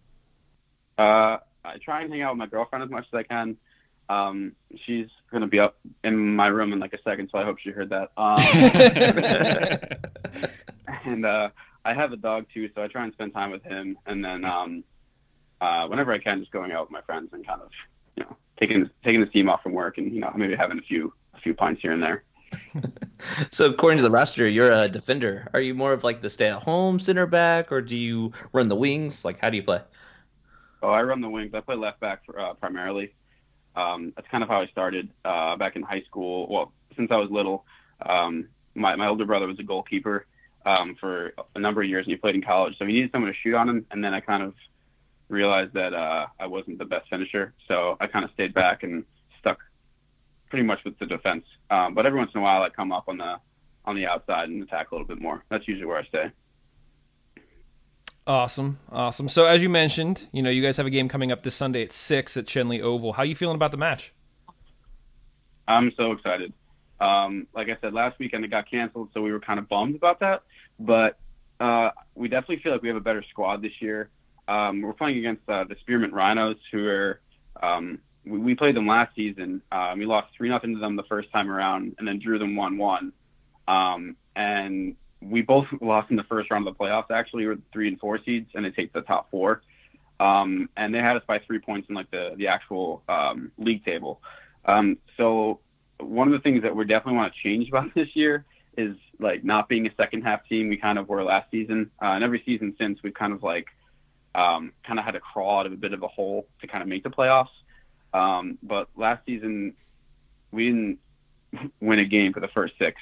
Speaker 6: Uh, I try and hang out with my girlfriend as much as I can. Um, she's gonna be up in my room in like a second, so I hope she heard that. Um, and uh, I have a dog too, so I try and spend time with him. And then um, uh, whenever I can, just going out with my friends and kind of, you know, taking taking the steam off from work, and you know, maybe having a few a few pints here and there.
Speaker 5: So according to the roster, you're a defender. Are you more of like the stay-at-home center back, or do you run the wings? Like, how do you play?
Speaker 6: Oh, I run the wings. I play left back for, uh, primarily. Um, that's kind of how I started uh, back in high school. Well, since I was little, um, my my older brother was a goalkeeper um, for a number of years, and he played in college. So he needed someone to shoot on him, and then I kind of realized that uh, I wasn't the best finisher, so I kind of stayed back and stuck pretty much with the defense. Um, but every once in a while, I come up on the on the outside and attack a little bit more. That's usually where I stay.
Speaker 1: Awesome, awesome. So as you mentioned, you know, you guys have a game coming up this Sunday at six at Schenley Oval. How are you feeling about the match?
Speaker 6: I'm so excited. Um, like I said, last weekend it got canceled, so we were kind of bummed about that. But uh, we definitely feel like we have a better squad this year. Um, we're playing against uh, the Spearmint Rhinos, who are um, we, we played them last season. Uh, we lost three nothing to them the first time around, and then drew them one one. Um, and we both lost in the first round of the playoffs. Actually, we were three and four seeds, and it takes the top four. Um, and they had us by three points in like the the actual um, league table. Um, so one of the things that we definitely want to change about this year is like not being a second half team. We kind of were last season, uh, and every season since we've kind of like um, kind of had to crawl out of a bit of a hole to kind of make the playoffs. Um, but last season we didn't win a game for the first six.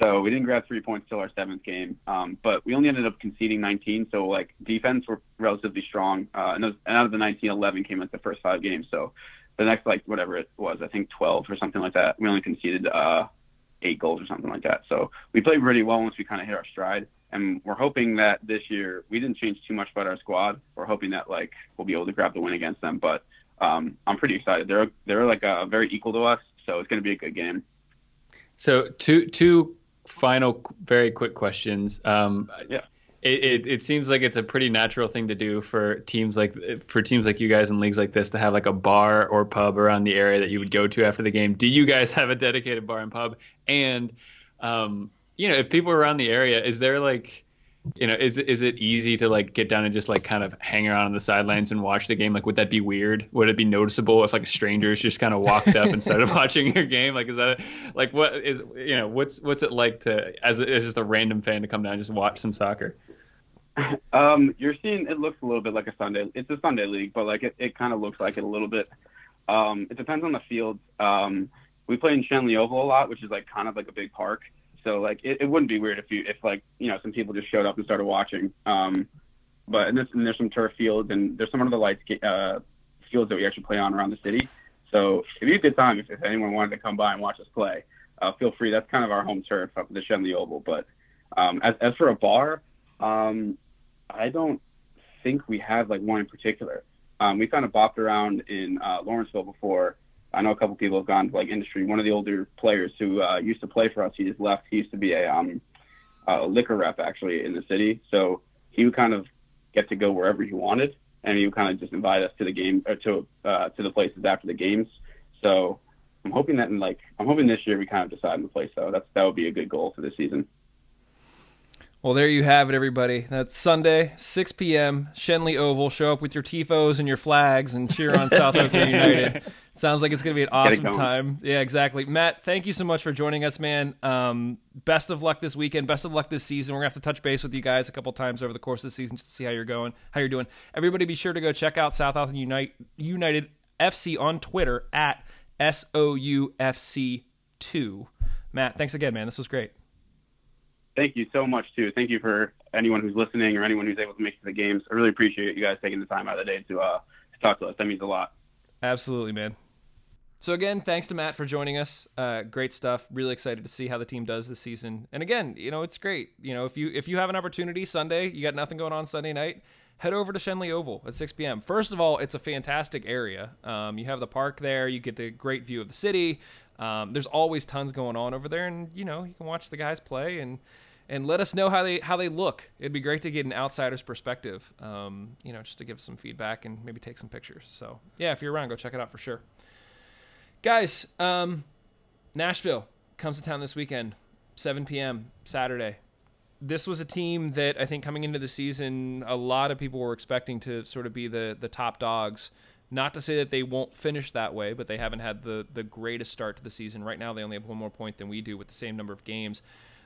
Speaker 6: So we didn't grab three points till our seventh game, um, but we only ended up conceding 19. So like defense were relatively strong, uh, and, those, and out of the 19, 11 came at the first five games. So the next like whatever it was, I think 12 or something like that. We only conceded uh, eight goals or something like that. So we played really well once we kind of hit our stride, and we're hoping that this year we didn't change too much about our squad. We're hoping that like we'll be able to grab the win against them. But um, I'm pretty excited. They're they're like uh, very equal to us, so it's going to be a good game.
Speaker 4: So two two final very quick questions. Um,
Speaker 6: yeah.
Speaker 4: It, it, it seems like it's a pretty natural thing to do for teams like for teams like you guys in leagues like this to have like a bar or pub around the area that you would go to after the game. Do you guys have a dedicated bar and pub? And um, you know, if people are around the area, is there like you know, is is it easy to like get down and just like kind of hang around on the sidelines and watch the game? Like, would that be weird? Would it be noticeable if like strangers just kind of walked up and started watching your game? Like, is that like what is you know what's what's it like to as, as just a random fan to come down and just watch some soccer?
Speaker 6: Um, you're seeing it looks a little bit like a Sunday. It's a Sunday league, but like it, it kind of looks like it a little bit. Um, it depends on the field. Um, we play in Schenley Oval a lot, which is like kind of like a big park. So like it, it wouldn't be weird if you if like you know some people just showed up and started watching. Um, but and, this, and there's some turf fields and there's some of the lights uh, fields that we actually play on around the city. So it'd be a good time if, if anyone wanted to come by and watch us play. Uh, feel free. That's kind of our home turf up the Schenley Oval. But um, as as for a bar, um, I don't think we have like one in particular. Um, we kind of bopped around in uh, Lawrenceville before. I know a couple people have gone to like industry. One of the older players who uh, used to play for us, he just left. He used to be a, um, a liquor rep actually in the city, so he would kind of get to go wherever he wanted, and he would kind of just invite us to the game or to uh, to the places after the games. So I'm hoping that in like I'm hoping this year we kind of decide on the place though. That's that would be a good goal for this season.
Speaker 1: Well, there you have it, everybody. That's Sunday, 6 p.m., Schenley Oval. Show up with your tifos and your flags and cheer on South Oakland United. Sounds like it's going to be an awesome time. Yeah, exactly. Matt, thank you so much for joining us, man. Um, best of luck this weekend. Best of luck this season. We're going to have to touch base with you guys a couple times over the course of the season just to see how you're going, how you're doing. Everybody be sure to go check out South Oakland United, United FC on Twitter at SOUFC2. Matt, thanks again, man. This was great
Speaker 6: thank you so much too. Thank you for anyone who's listening or anyone who's able to make it to the games. I really appreciate you guys taking the time out of the day to uh, to talk to us. That means a lot.
Speaker 1: Absolutely, man. So again, thanks to Matt for joining us. Uh, great stuff. Really excited to see how the team does this season. And again, you know, it's great. You know, if you if you have an opportunity Sunday, you got nothing going on Sunday night, head over to Schenley Oval at 6 p.m. First of all, it's a fantastic area. Um, you have the park there. You get the great view of the city. Um, there's always tons going on over there, and you know you can watch the guys play and and let us know how they how they look. It'd be great to get an outsider's perspective. Um, you know, just to give some feedback and maybe take some pictures. So yeah, if you're around, go check it out for sure. Guys, um, Nashville comes to town this weekend, 7 p.m. Saturday. This was a team that I think coming into the season, a lot of people were expecting to sort of be the the top dogs. Not to say that they won't finish that way, but they haven't had the the greatest start to the season. Right now, they only have one more point than we do with the same number of games.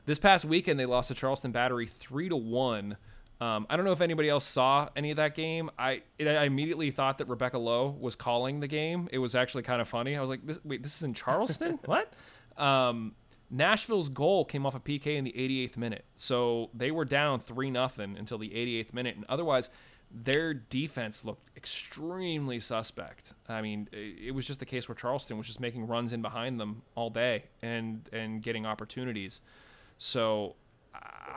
Speaker 1: This past weekend, they lost to Charleston Battery three to one. Um, I don't know if anybody else saw any of that game. I it, I immediately thought that Rebecca Lowe was calling the game. It was actually kind of funny. I was like, this, "Wait, this is in Charleston? what?" Um, Nashville's goal came off a PK in the 88th minute, so they were down three nothing until the 88th minute, and otherwise, their defense looked extremely suspect. I mean, it, it was just the case where Charleston was just making runs in behind them all day and and getting opportunities. So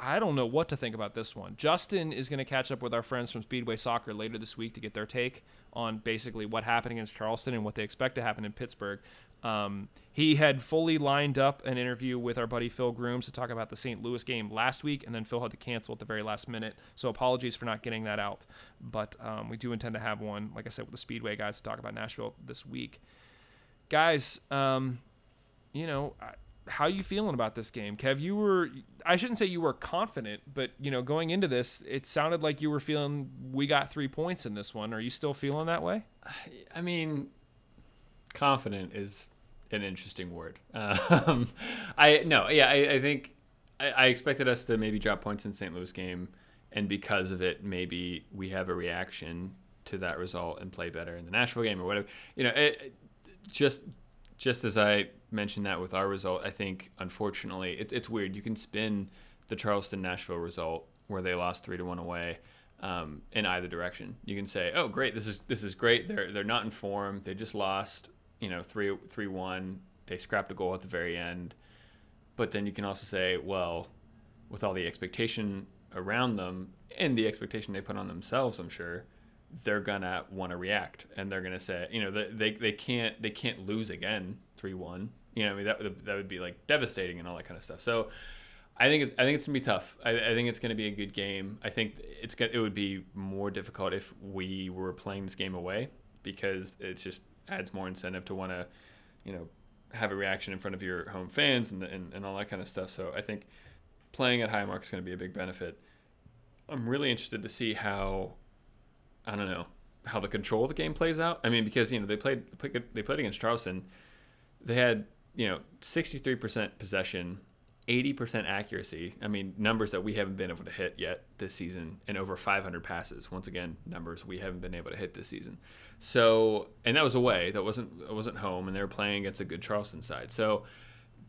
Speaker 1: I don't know what to think about this one. Justin is going to catch up with our friends from Speedway Soccer later this week to get their take on basically what happened against Charleston and what they expect to happen in Pittsburgh. Um, he had fully lined up an interview with our buddy Phil Grooms to talk about the St. Louis game last week, and then Phil had to cancel at the very last minute. So apologies for not getting that out. But um, we do intend to have one, like I said, with the Speedway guys to talk about Nashville this week. Guys, um, you know, how you feeling about this game, Kev? You were I shouldn't say you were confident, but you know, going into this, it sounded like you were feeling we got three points in this one. Are you still feeling that way?
Speaker 4: I mean, confident is an interesting word. Um, I no, yeah, I, I think I, I, expected us to maybe drop points in St. Louis game, and because of it, maybe we have a reaction to that result and play better in the Nashville game or whatever. You know, it, just just as I mentioned that with our result, I think unfortunately it, it's weird. You can spin the Charleston Nashville result where they lost three to one away um, in either direction. You can say, "Oh, great! This is this is great. They're they're not in form. They just lost, you know, three three one. They scrapped a goal at the very end." But then you can also say, "Well, with all the expectation around them and the expectation they put on themselves, I'm sure." They're gonna want to react and they're gonna say you know they, they can't they can't lose again 3-1 you know I mean that would that would be like devastating and all that kind of stuff. So I think I think it's gonna be tough. I, I think it's gonna be a good game. I think it's gonna it would be more difficult if we were playing this game away because it just adds more incentive to want to you know have a reaction in front of your home fans and, and, and all that kind of stuff. So I think playing at Highmark is going to be a big benefit. I'm really interested to see how I don't know how the control of the game plays out. I mean, because you know they played they played against Charleston, they had you know 63% possession, 80% accuracy. I mean, numbers that we haven't been able to hit yet this season, and over 500 passes. Once again, numbers we haven't been able to hit this season. So, and that was away. That wasn't that wasn't home, and they were playing against a good Charleston side. So,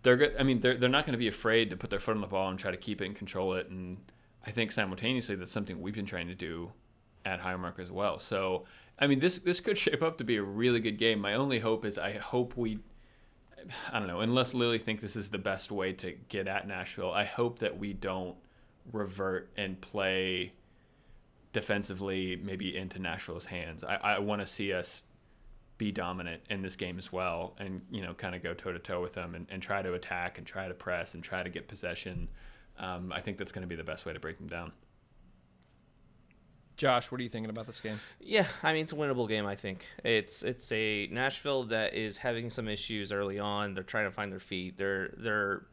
Speaker 4: they're good. I mean, they're they're not going to be afraid to put their foot on the ball and try to keep it and control it. And I think simultaneously that's something we've been trying to do at Highmark as well. So, I mean, this this could shape up to be a really good game. My only hope is I hope we, I don't know, unless Lilley thinks this is the best way to get at Nashville, I hope that we don't revert and play defensively maybe into Nashville's hands. I, I want to see us be dominant in this game as well and, you know, kind of go toe to toe with them and, and try to attack and try to press and try to get possession. Um, I think that's going to be the best way to break them down.
Speaker 1: Josh, what are you thinking about this game?
Speaker 5: Yeah, I mean it's a winnable game. I think it's it's a Nashville that is having some issues early on. They're trying to find their feet. They're they're.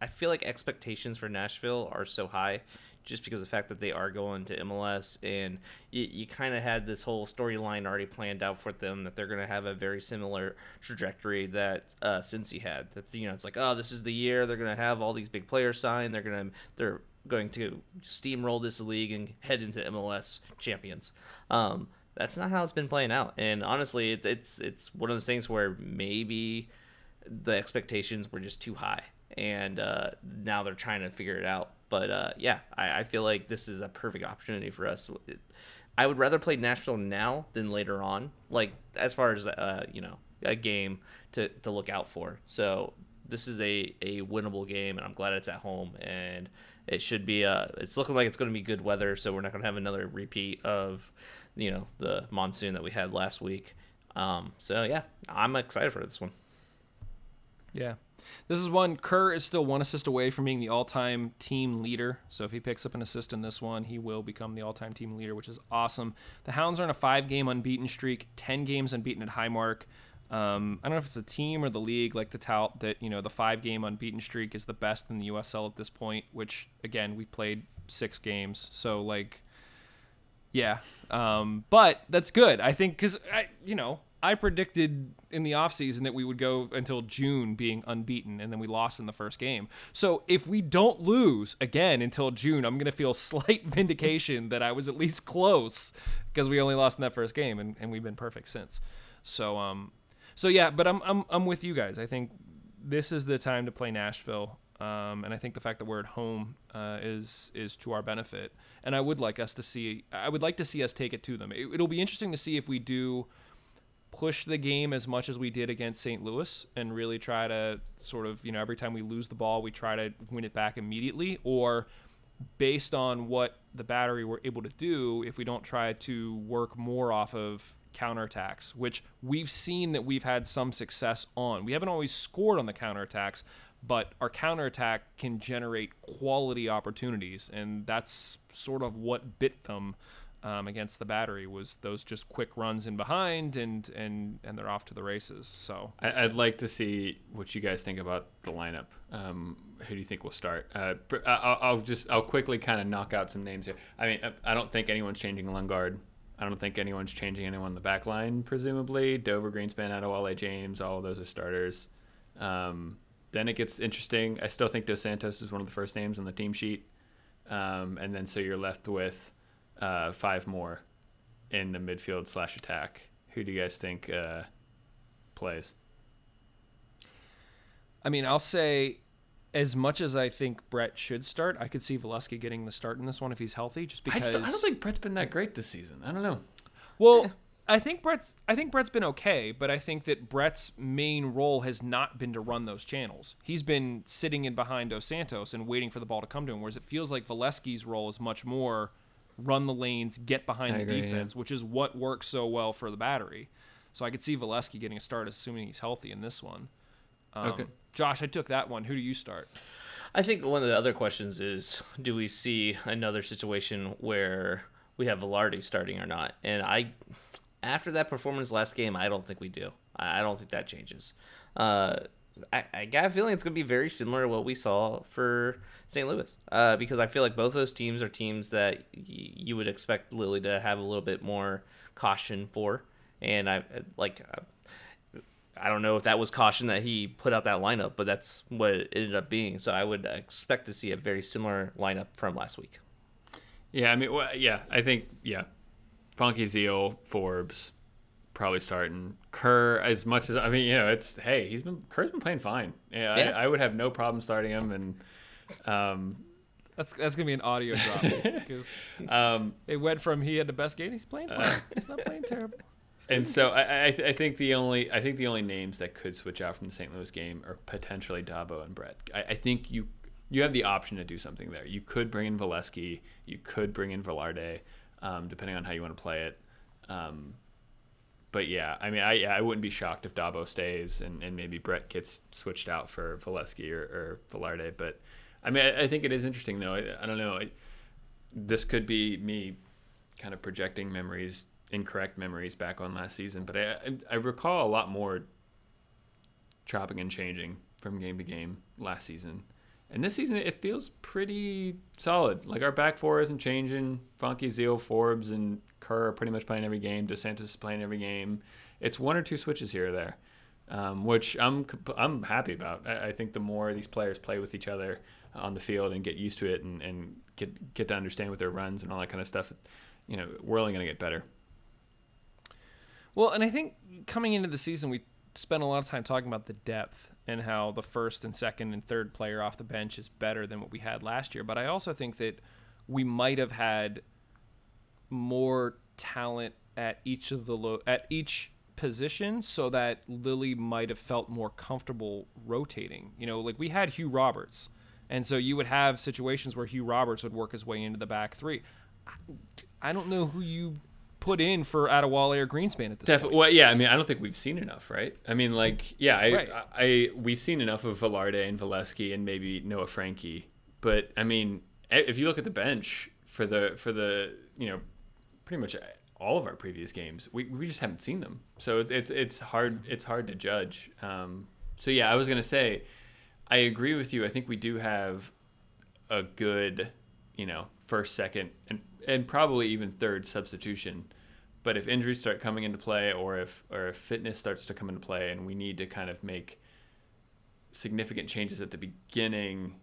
Speaker 5: I feel like expectations for Nashville are so high, just because of the fact that they are going to MLS, and you, you kind of had this whole storyline already planned out for them that they're going to have a very similar trajectory that uh, Cincy had. That you know, it's like, oh, this is the year they're going to have all these big players signed. They're going to they're going to steamroll this league and head into MLS champions. Um, that's not how it's been playing out. And honestly, it, it's it's one of those things where maybe the expectations were just too high, and uh, now they're trying to figure it out. But uh, yeah, I, I, feel like this is a perfect opportunity for us. I would rather play Nashville now than later on. Like as far as uh, you know, a game to to look out for. So this is a a winnable game, and I'm glad it's at home and it should be uh it's looking like it's going to be good weather so we're not going to have another repeat of you know the monsoon that we had last week um so yeah i'm excited for this one
Speaker 1: yeah This is one. Kerr is still one assist away from being the all-time team leader. So if he picks up an assist in this one, he will become the all-time team leader, which is awesome. The Hounds are on a five-game unbeaten streak, ten games unbeaten at Highmark. Um, I don't know if it's the team or the league like to tout that you know the five-game unbeaten streak is the best in the USL at this point. Which again, we played six games, so like, yeah. Um, but that's good. I think because I, you know, I predicted in the offseason that we would go until June being unbeaten, and then we lost in the first game. So if we don't lose again until June, I'm going to feel slight vindication that I was at least close because we only lost in that first game, and, and we've been perfect since. So, um, so yeah, but I'm, I'm, I'm with you guys. I think this is the time to play Nashville. Um, and I think the fact that we're at home uh, is is to our benefit. And I would like us to see. I would like to see us take it to them. It, it'll be interesting to see if we do push the game as much as we did against St. Louis and really try to sort of, you know, every time we lose the ball, we try to win it back immediately, or based on what the battery were able to do, if we don't try to work more off of counterattacks, which we've seen that we've had some success on. We haven't always scored on the counterattacks, but our counterattack can generate quality opportunities, and that's sort of what bit them um, against the battery was those just quick runs in behind and and and they're off to the races so.
Speaker 4: I, would like to see what you guys think about the lineup. Um, who do you think will start? Uh, I'll, I'll, just i'll quickly kind of knock out some names here. I mean i don't think anyone's changing lundgaard i don't think anyone's changing anyone in the back line presumably dover greenspan adewole james all of those are starters um, then it gets interesting i still think dos santos is one of the first names on the team sheet um, and then so you're left with uh, five more in the midfield slash attack. Who do you guys think uh, plays?
Speaker 1: I mean, I'll say as much as I think Brett should start, I could see Volesky getting the start in this one if he's healthy. Just because
Speaker 4: I, still, I don't think Brett's been that great this season. I don't know.
Speaker 1: Well. I think Brett's I think Brett's been okay, but I think that Brett's main role has not been to run those channels. He's been sitting in behind Dos Santos and waiting for the ball to come to him, whereas it feels like Volesky's role is much more run the lanes, get behind I the agree, defense, yeah. which is what works so well for the battery. So I could see Volesky getting a start, assuming he's healthy in this one. Um, okay, Josh, I took that one. Who do you start?
Speaker 5: I think one of the other questions is, do we see another situation where we have Velarde starting or not? And I, after that performance last game, I don't think we do. I, don't think that changes. Uh, I, I got a feeling it's going to be very similar to what we saw for St. Louis, uh, because I feel like both those teams are teams that y- you would expect Lilley to have a little bit more caution for, and I like. I don't know if that was caution that he put out that lineup, but that's what it ended up being. So I would expect to see a very similar lineup from last week.
Speaker 4: Yeah, I mean, well, yeah, I think yeah, Vancaeyezeele, Forbes, probably starting. Kerr, as much as I mean, you know, it's hey, he's been Kerr's been playing fine. Yeah, yeah. I, I, would have no problem starting him, and um,
Speaker 1: that's that's gonna be an audio drop because um, it went from he had the best game, he's playing fine. Uh, he's not playing terrible.
Speaker 4: And so I, I, th- I, think the only I think the only names that could switch out from the St. Louis game are potentially Dabo and Brett. I, I think you you have the option to do something there. You could bring in Volesky, you could bring in Velarde, um, depending on how you want to play it. Um, but yeah, I mean, I yeah, I wouldn't be shocked if Dabo stays and, and maybe Brett gets switched out for Volesky or, or Velarde. But I mean, I, I, think it is interesting though. I, I don't know. I, this could be me kind of projecting memories, incorrect memories back on last season. But I, I recall a lot more chopping and changing from game to game last season. And this season, it feels pretty solid. Like our back four isn't changing. Funky, Zeal, Forbes, and Kerr are pretty much playing every game. Dos Santos is playing every game. It's one or two switches here or there, um, which I'm I'm happy about. I, I, think the more these players play with each other on the field and get used to it and, and get get to understand what their runs and all that kind of stuff, you know, we're only going to get better.
Speaker 1: Well, and I think coming into the season, we spent a lot of time talking about the depth and how the first and second and third player off the bench is better than what we had last year. But I also think that we might have had more talent at each of the lo- at each position so that Lilley might have felt more comfortable rotating. You know, like we had Hugh Roberts. And so you would have situations where Hugh Roberts would work his way into the back three. I, I don't know who you put in for Adewole or Greenspan at this
Speaker 4: Definitely.
Speaker 1: point.
Speaker 4: Well, yeah. I mean, I don't think we've seen enough, right? I mean, like, yeah, I,
Speaker 1: Right.
Speaker 4: I, I we've seen enough of Velarde and Volesky and maybe Noah Franke, but I mean, if you look at the bench for the for the you know, pretty much all of our previous games, we, we just haven't seen them. So it's it's, it's hard it's hard to judge. Um, so yeah, I was gonna say, I agree with you. I think we do have a good, you know, first, second, and and probably even third substitution. But if injuries start coming into play, or if or if fitness starts to come into play, and we need to kind of make significant changes at the beginning,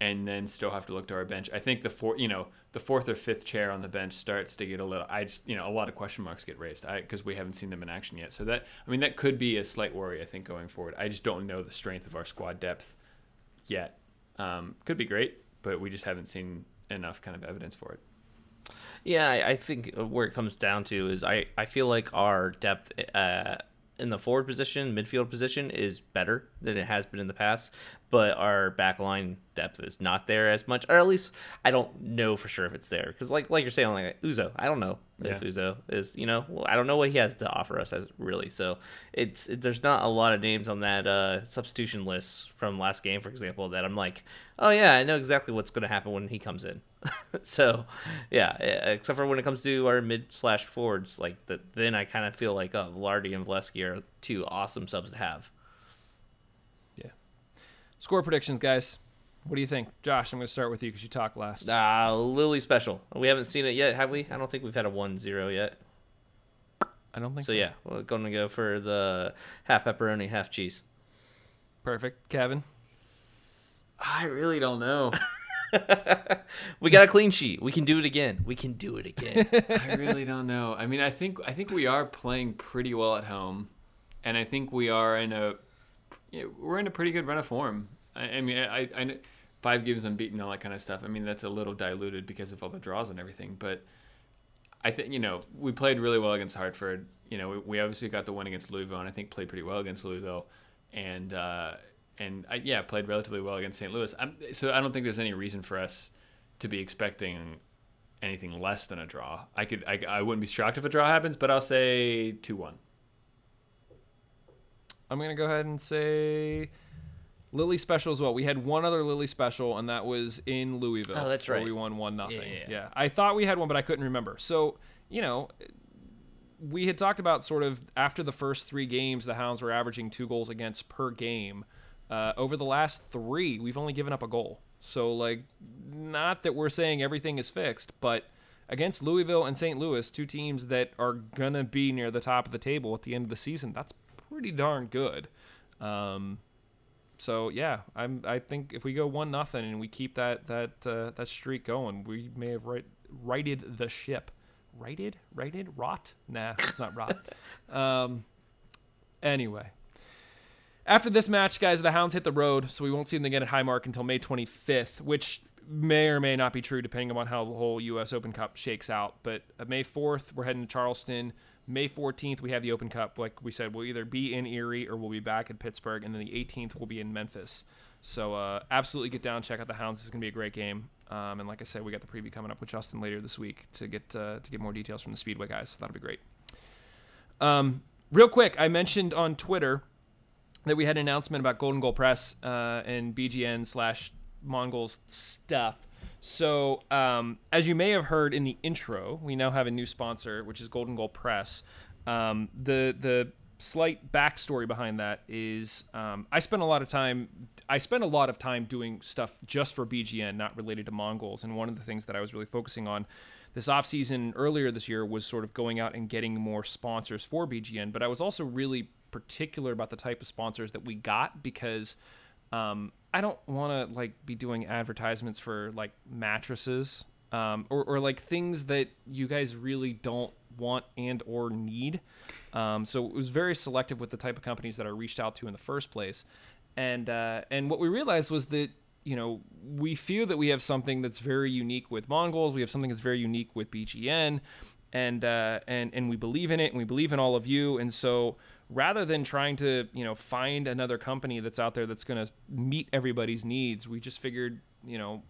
Speaker 4: and then still have to look to our bench, I think the four, you know, the fourth or fifth chair on the bench starts to get a little. I just, you know, a lot of question marks get raised because we haven't seen them in action yet. So that, I mean, that could be a slight worry. I think going forward, I just don't know the strength of our squad depth yet. Um, could be great, but we just haven't seen enough kind of evidence for it.
Speaker 5: Yeah, I, I think where it comes down to is I, I feel like our depth uh, in the forward position, midfield position is better than it has been in the past, but our back line depth is not there as much, or at least I don't know for sure if it's there. Because like like you're saying, like Uzo, I don't know if Uzo is you know well, I don't know what he has to offer us as really. So it's it, there's not a lot of names on that uh, substitution list from last game, for example, that I'm like, oh yeah, I know exactly what's going to happen when he comes in. so yeah, except for when it comes to our mid slash forwards, like the, then I kind of feel like oh, Lardy and Volesky are two awesome subs to have.
Speaker 1: Score predictions, guys. What do you think, Josh? I'm going to start with you because you talked last.
Speaker 5: Ah, Uh, Lilley special. We haven't seen it yet, have we? I don't think we've had a 1-0 yet.
Speaker 1: I don't think
Speaker 5: So
Speaker 1: so.
Speaker 5: yeah, we're going to go for the half pepperoni, half cheese.
Speaker 1: Perfect, Kevin.
Speaker 4: I really don't know.
Speaker 5: We got a clean sheet. We can do it again. We can do it again.
Speaker 4: I really don't know. I mean, I think I think we are playing pretty well at home, and I think we are in a know, we're in a pretty good run of form. I, I mean, I, I five games unbeaten, all that kind of stuff. I mean, that's a little diluted because of all the draws and everything, but I think you know we played really well against Hartford. You know, we, we obviously got the win against Louisville, and I think played pretty well against Louisville, and uh, and I, yeah, played relatively well against St. Louis. I'm, so I don't think there's any reason for us to be expecting anything less than a draw. I could I, I wouldn't be shocked if a draw happens, but I'll say two one.
Speaker 1: I'm going to go ahead and say Lilley special as well. We had one other Lilley special, and that was in Louisville.
Speaker 5: Oh, that's
Speaker 1: where
Speaker 5: right.
Speaker 1: We won one nothing.
Speaker 5: Yeah,
Speaker 1: Yeah,
Speaker 5: yeah, yeah.
Speaker 1: I thought we had one, but I couldn't remember. So you know, we had talked about sort of after the first three games, the Hounds were averaging two goals against per game. Uh, over the last three, we've only given up a goal. So like, not that we're saying everything is fixed, but against Louisville and St. Louis, two teams that are gonna be near the top of the table at the end of the season, that's pretty darn good. Um, so yeah, I'm. I think if we go one nothing and we keep that that uh, that streak going, we may have right, righted the ship. Righted, righted, rot. Nah, it's not rot. um, anyway, after this match, guys, the Hounds hit the road, so we won't see them again at Highmark until May 25th, which may or may not be true depending on how the whole U.S. Open Cup shakes out. But uh, May 4th, we're heading to Charleston. May 14th, we have the Open Cup. Like we said, we'll either be in Erie or we'll be back in Pittsburgh, and then the 18th, we'll be in Memphis. So uh, absolutely get down, check out the Hounds. It's gonna be a great game. Um, and like I said, we got the preview coming up with Justin later this week to get uh, to get more details from the Speedway guys. So that'll be great. Um, real quick, I mentioned on Twitter that we had an announcement about Golden Goal Press uh, and BGN slash Mongols stuff. So, um, as you may have heard in the intro, we now have a new sponsor, which is Golden Goal Press. Um, the the slight backstory behind that is um, I spent a lot of time. I spent a lot of time doing stuff just for BGN, not related to Mongols. And one of the things that I was really focusing on this off season earlier this year was sort of going out and getting more sponsors for BGN. But I was also really particular about the type of sponsors that we got because um, I don't want to like be doing advertisements for like mattresses um, or, or like things that you guys really don't want and or need. Um, so it was very selective with the type of companies that I reached out to in the first place. And uh, and what we realized was that you know we feel that we have something that's very unique with Mongols. We have something that's very unique with BGN, and uh, and and we believe in it, and we believe in all of you. And so rather than trying to you know find another company that's out there that's going to meet everybody's needs, we just figured you know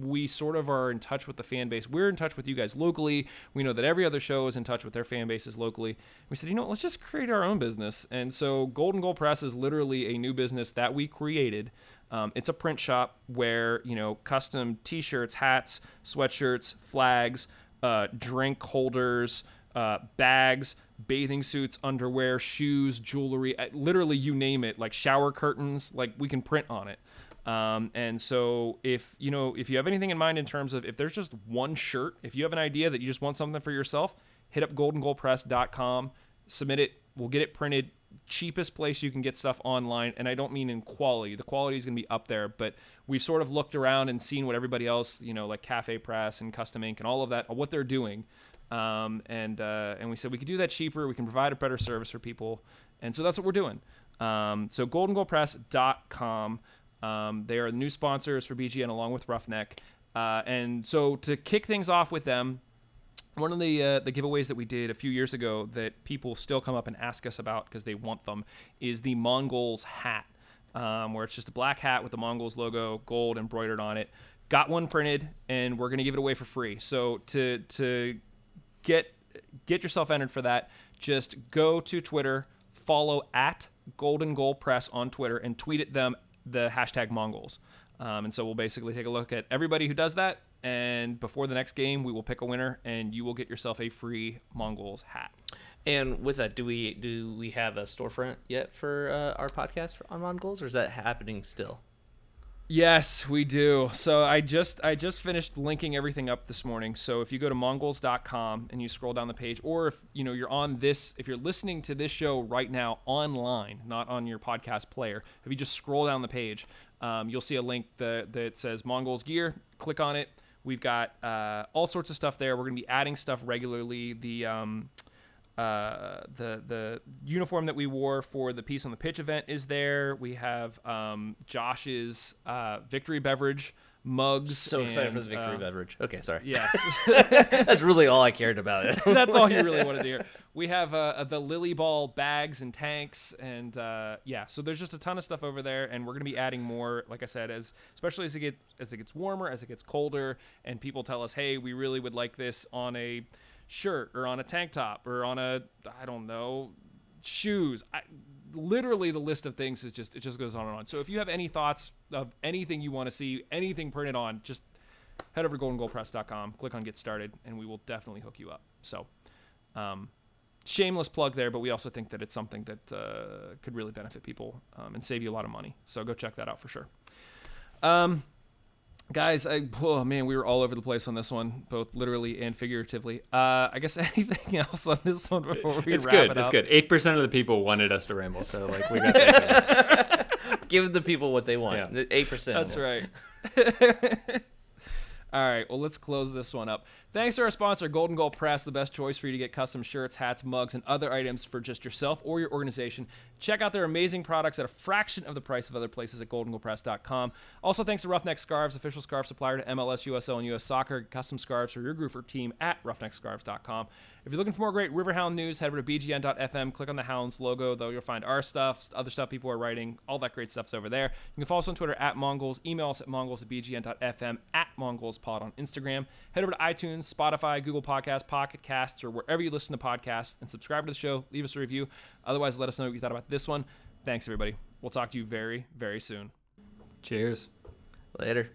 Speaker 1: we sort of are in touch with the fan base. We're in touch with you guys locally. We know that every other show is in touch with their fan bases locally. We said, you know, what, let's just create our own business. And so Golden Goal Press is literally a new business that we created. Um, it's a print shop where you know custom T-shirts, hats, sweatshirts, flags, uh, drink holders, uh, bags, bathing suits, underwear, shoes, jewelry, uh, literally you name it, like shower curtains, like we can print on it. Um, and so if you know if you have anything in mind in terms of if there's just one shirt, if you have an idea that you just want something for yourself, hit up goldengoalpress.com, submit it, we'll get it printed. Cheapest place you can get stuff online, and I don't mean in quality. The quality is going to be up there, but we've sort of looked around and seen what everybody else, you know, like Cafe Press and Custom Ink and all of that, what they're doing, um, and uh, and we said we could do that cheaper. We can provide a better service for people, and so that's what we're doing. Um, so goldengoalpress.com. Um, they are new sponsors for BGN along with Roughneck. Uh, and so to kick things off with them, one of the uh, the giveaways that we did a few years ago that people still come up and ask us about because they want them is the Mongols hat, um, where it's just a black hat with the Mongols logo, gold embroidered on it. Got one printed, and we're gonna give it away for free. So to to get get yourself entered for that, just go to Twitter, follow at Golden Goal Press on Twitter, and tweet at them the hashtag Mongols. Um, and so we'll basically take a look at everybody who does that. And before the next game, we will pick a winner, and you will get yourself a free Mongols hat.
Speaker 5: And with that, do we do we have a storefront yet for uh, our podcast on Mongols, or is that happening still?
Speaker 1: Yes, we do. So I just I just finished linking everything up this morning. So if you go to mongols.com and you scroll down the page or if you know you're on this if you're listening to this show right now online, not on your podcast player, if you just scroll down the page, um, you'll see a link that that says Mongols gear. Click on it. We've got uh, all sorts of stuff there. We're going to be adding stuff regularly. The um, uh, the the uniform that we wore for the Peace on the Pitch event is there. We have um, Josh's uh, victory beverage mugs.
Speaker 5: So excited for
Speaker 1: and,
Speaker 5: the victory
Speaker 1: uh,
Speaker 5: beverage. Okay, sorry.
Speaker 1: Yes,
Speaker 5: That's really all I cared about. It.
Speaker 1: that's all you really wanted to hear. We have uh, the Lilley Ball bags and tanks, and uh, yeah, so there's just a ton of stuff over there, and we're gonna be adding more. Like I said, as especially as it gets as it gets warmer, as it gets colder, and people tell us, hey, we really would like this on a shirt or on a tank top or on a I don't know shoes. I, literally, the list of things is just it just goes on and on. So if you have any thoughts of anything you want to see, anything printed on, just head over to goldengoalpress.com, click on get started, and we will definitely hook you up. So, um, shameless plug there, but we also think that it's something that uh, could really benefit people um, and save you a lot of money. So go check that out for sure. Um, guys, I, oh man, we were all over the place on this one, both literally and figuratively. Uh, I guess anything else on this one before we
Speaker 4: It's
Speaker 1: wrap
Speaker 4: good.
Speaker 1: it
Speaker 4: It's
Speaker 1: up?
Speaker 4: good. Eight percent of the people wanted us to ramble, so like we got that.
Speaker 5: Give the people what they want.
Speaker 4: Yeah.
Speaker 5: Eight percent.
Speaker 1: That's right. All right, well, let's close this one up. Thanks to our sponsor, Golden Goal Press, the best choice for you to get custom shirts, hats, mugs, and other items for just yourself or your organization. Check out their amazing products at a fraction of the price of other places at goldengoalpress.com. Also, thanks to Roughneck Scarves, official scarf supplier to MLS, USL, and US Soccer. Custom scarves for your group or team at roughneckscarves.com. If you're looking for more great Riverhound news, head over to bgn.fm, click on the Hounds logo, though you'll find our stuff, other stuff people are writing, all that great stuff's over there. You can follow us on Twitter at Mongols, email us at mongols at bgn.fm, at mongols.pod on Instagram. Head over to iTunes, Spotify, Google Podcasts, Pocket Casts, or wherever you listen to podcasts, and subscribe to the show. Leave us a review. Otherwise, let us know what you thought about this one. Thanks, everybody. We'll talk to you very, very soon.
Speaker 4: Cheers.
Speaker 5: Later.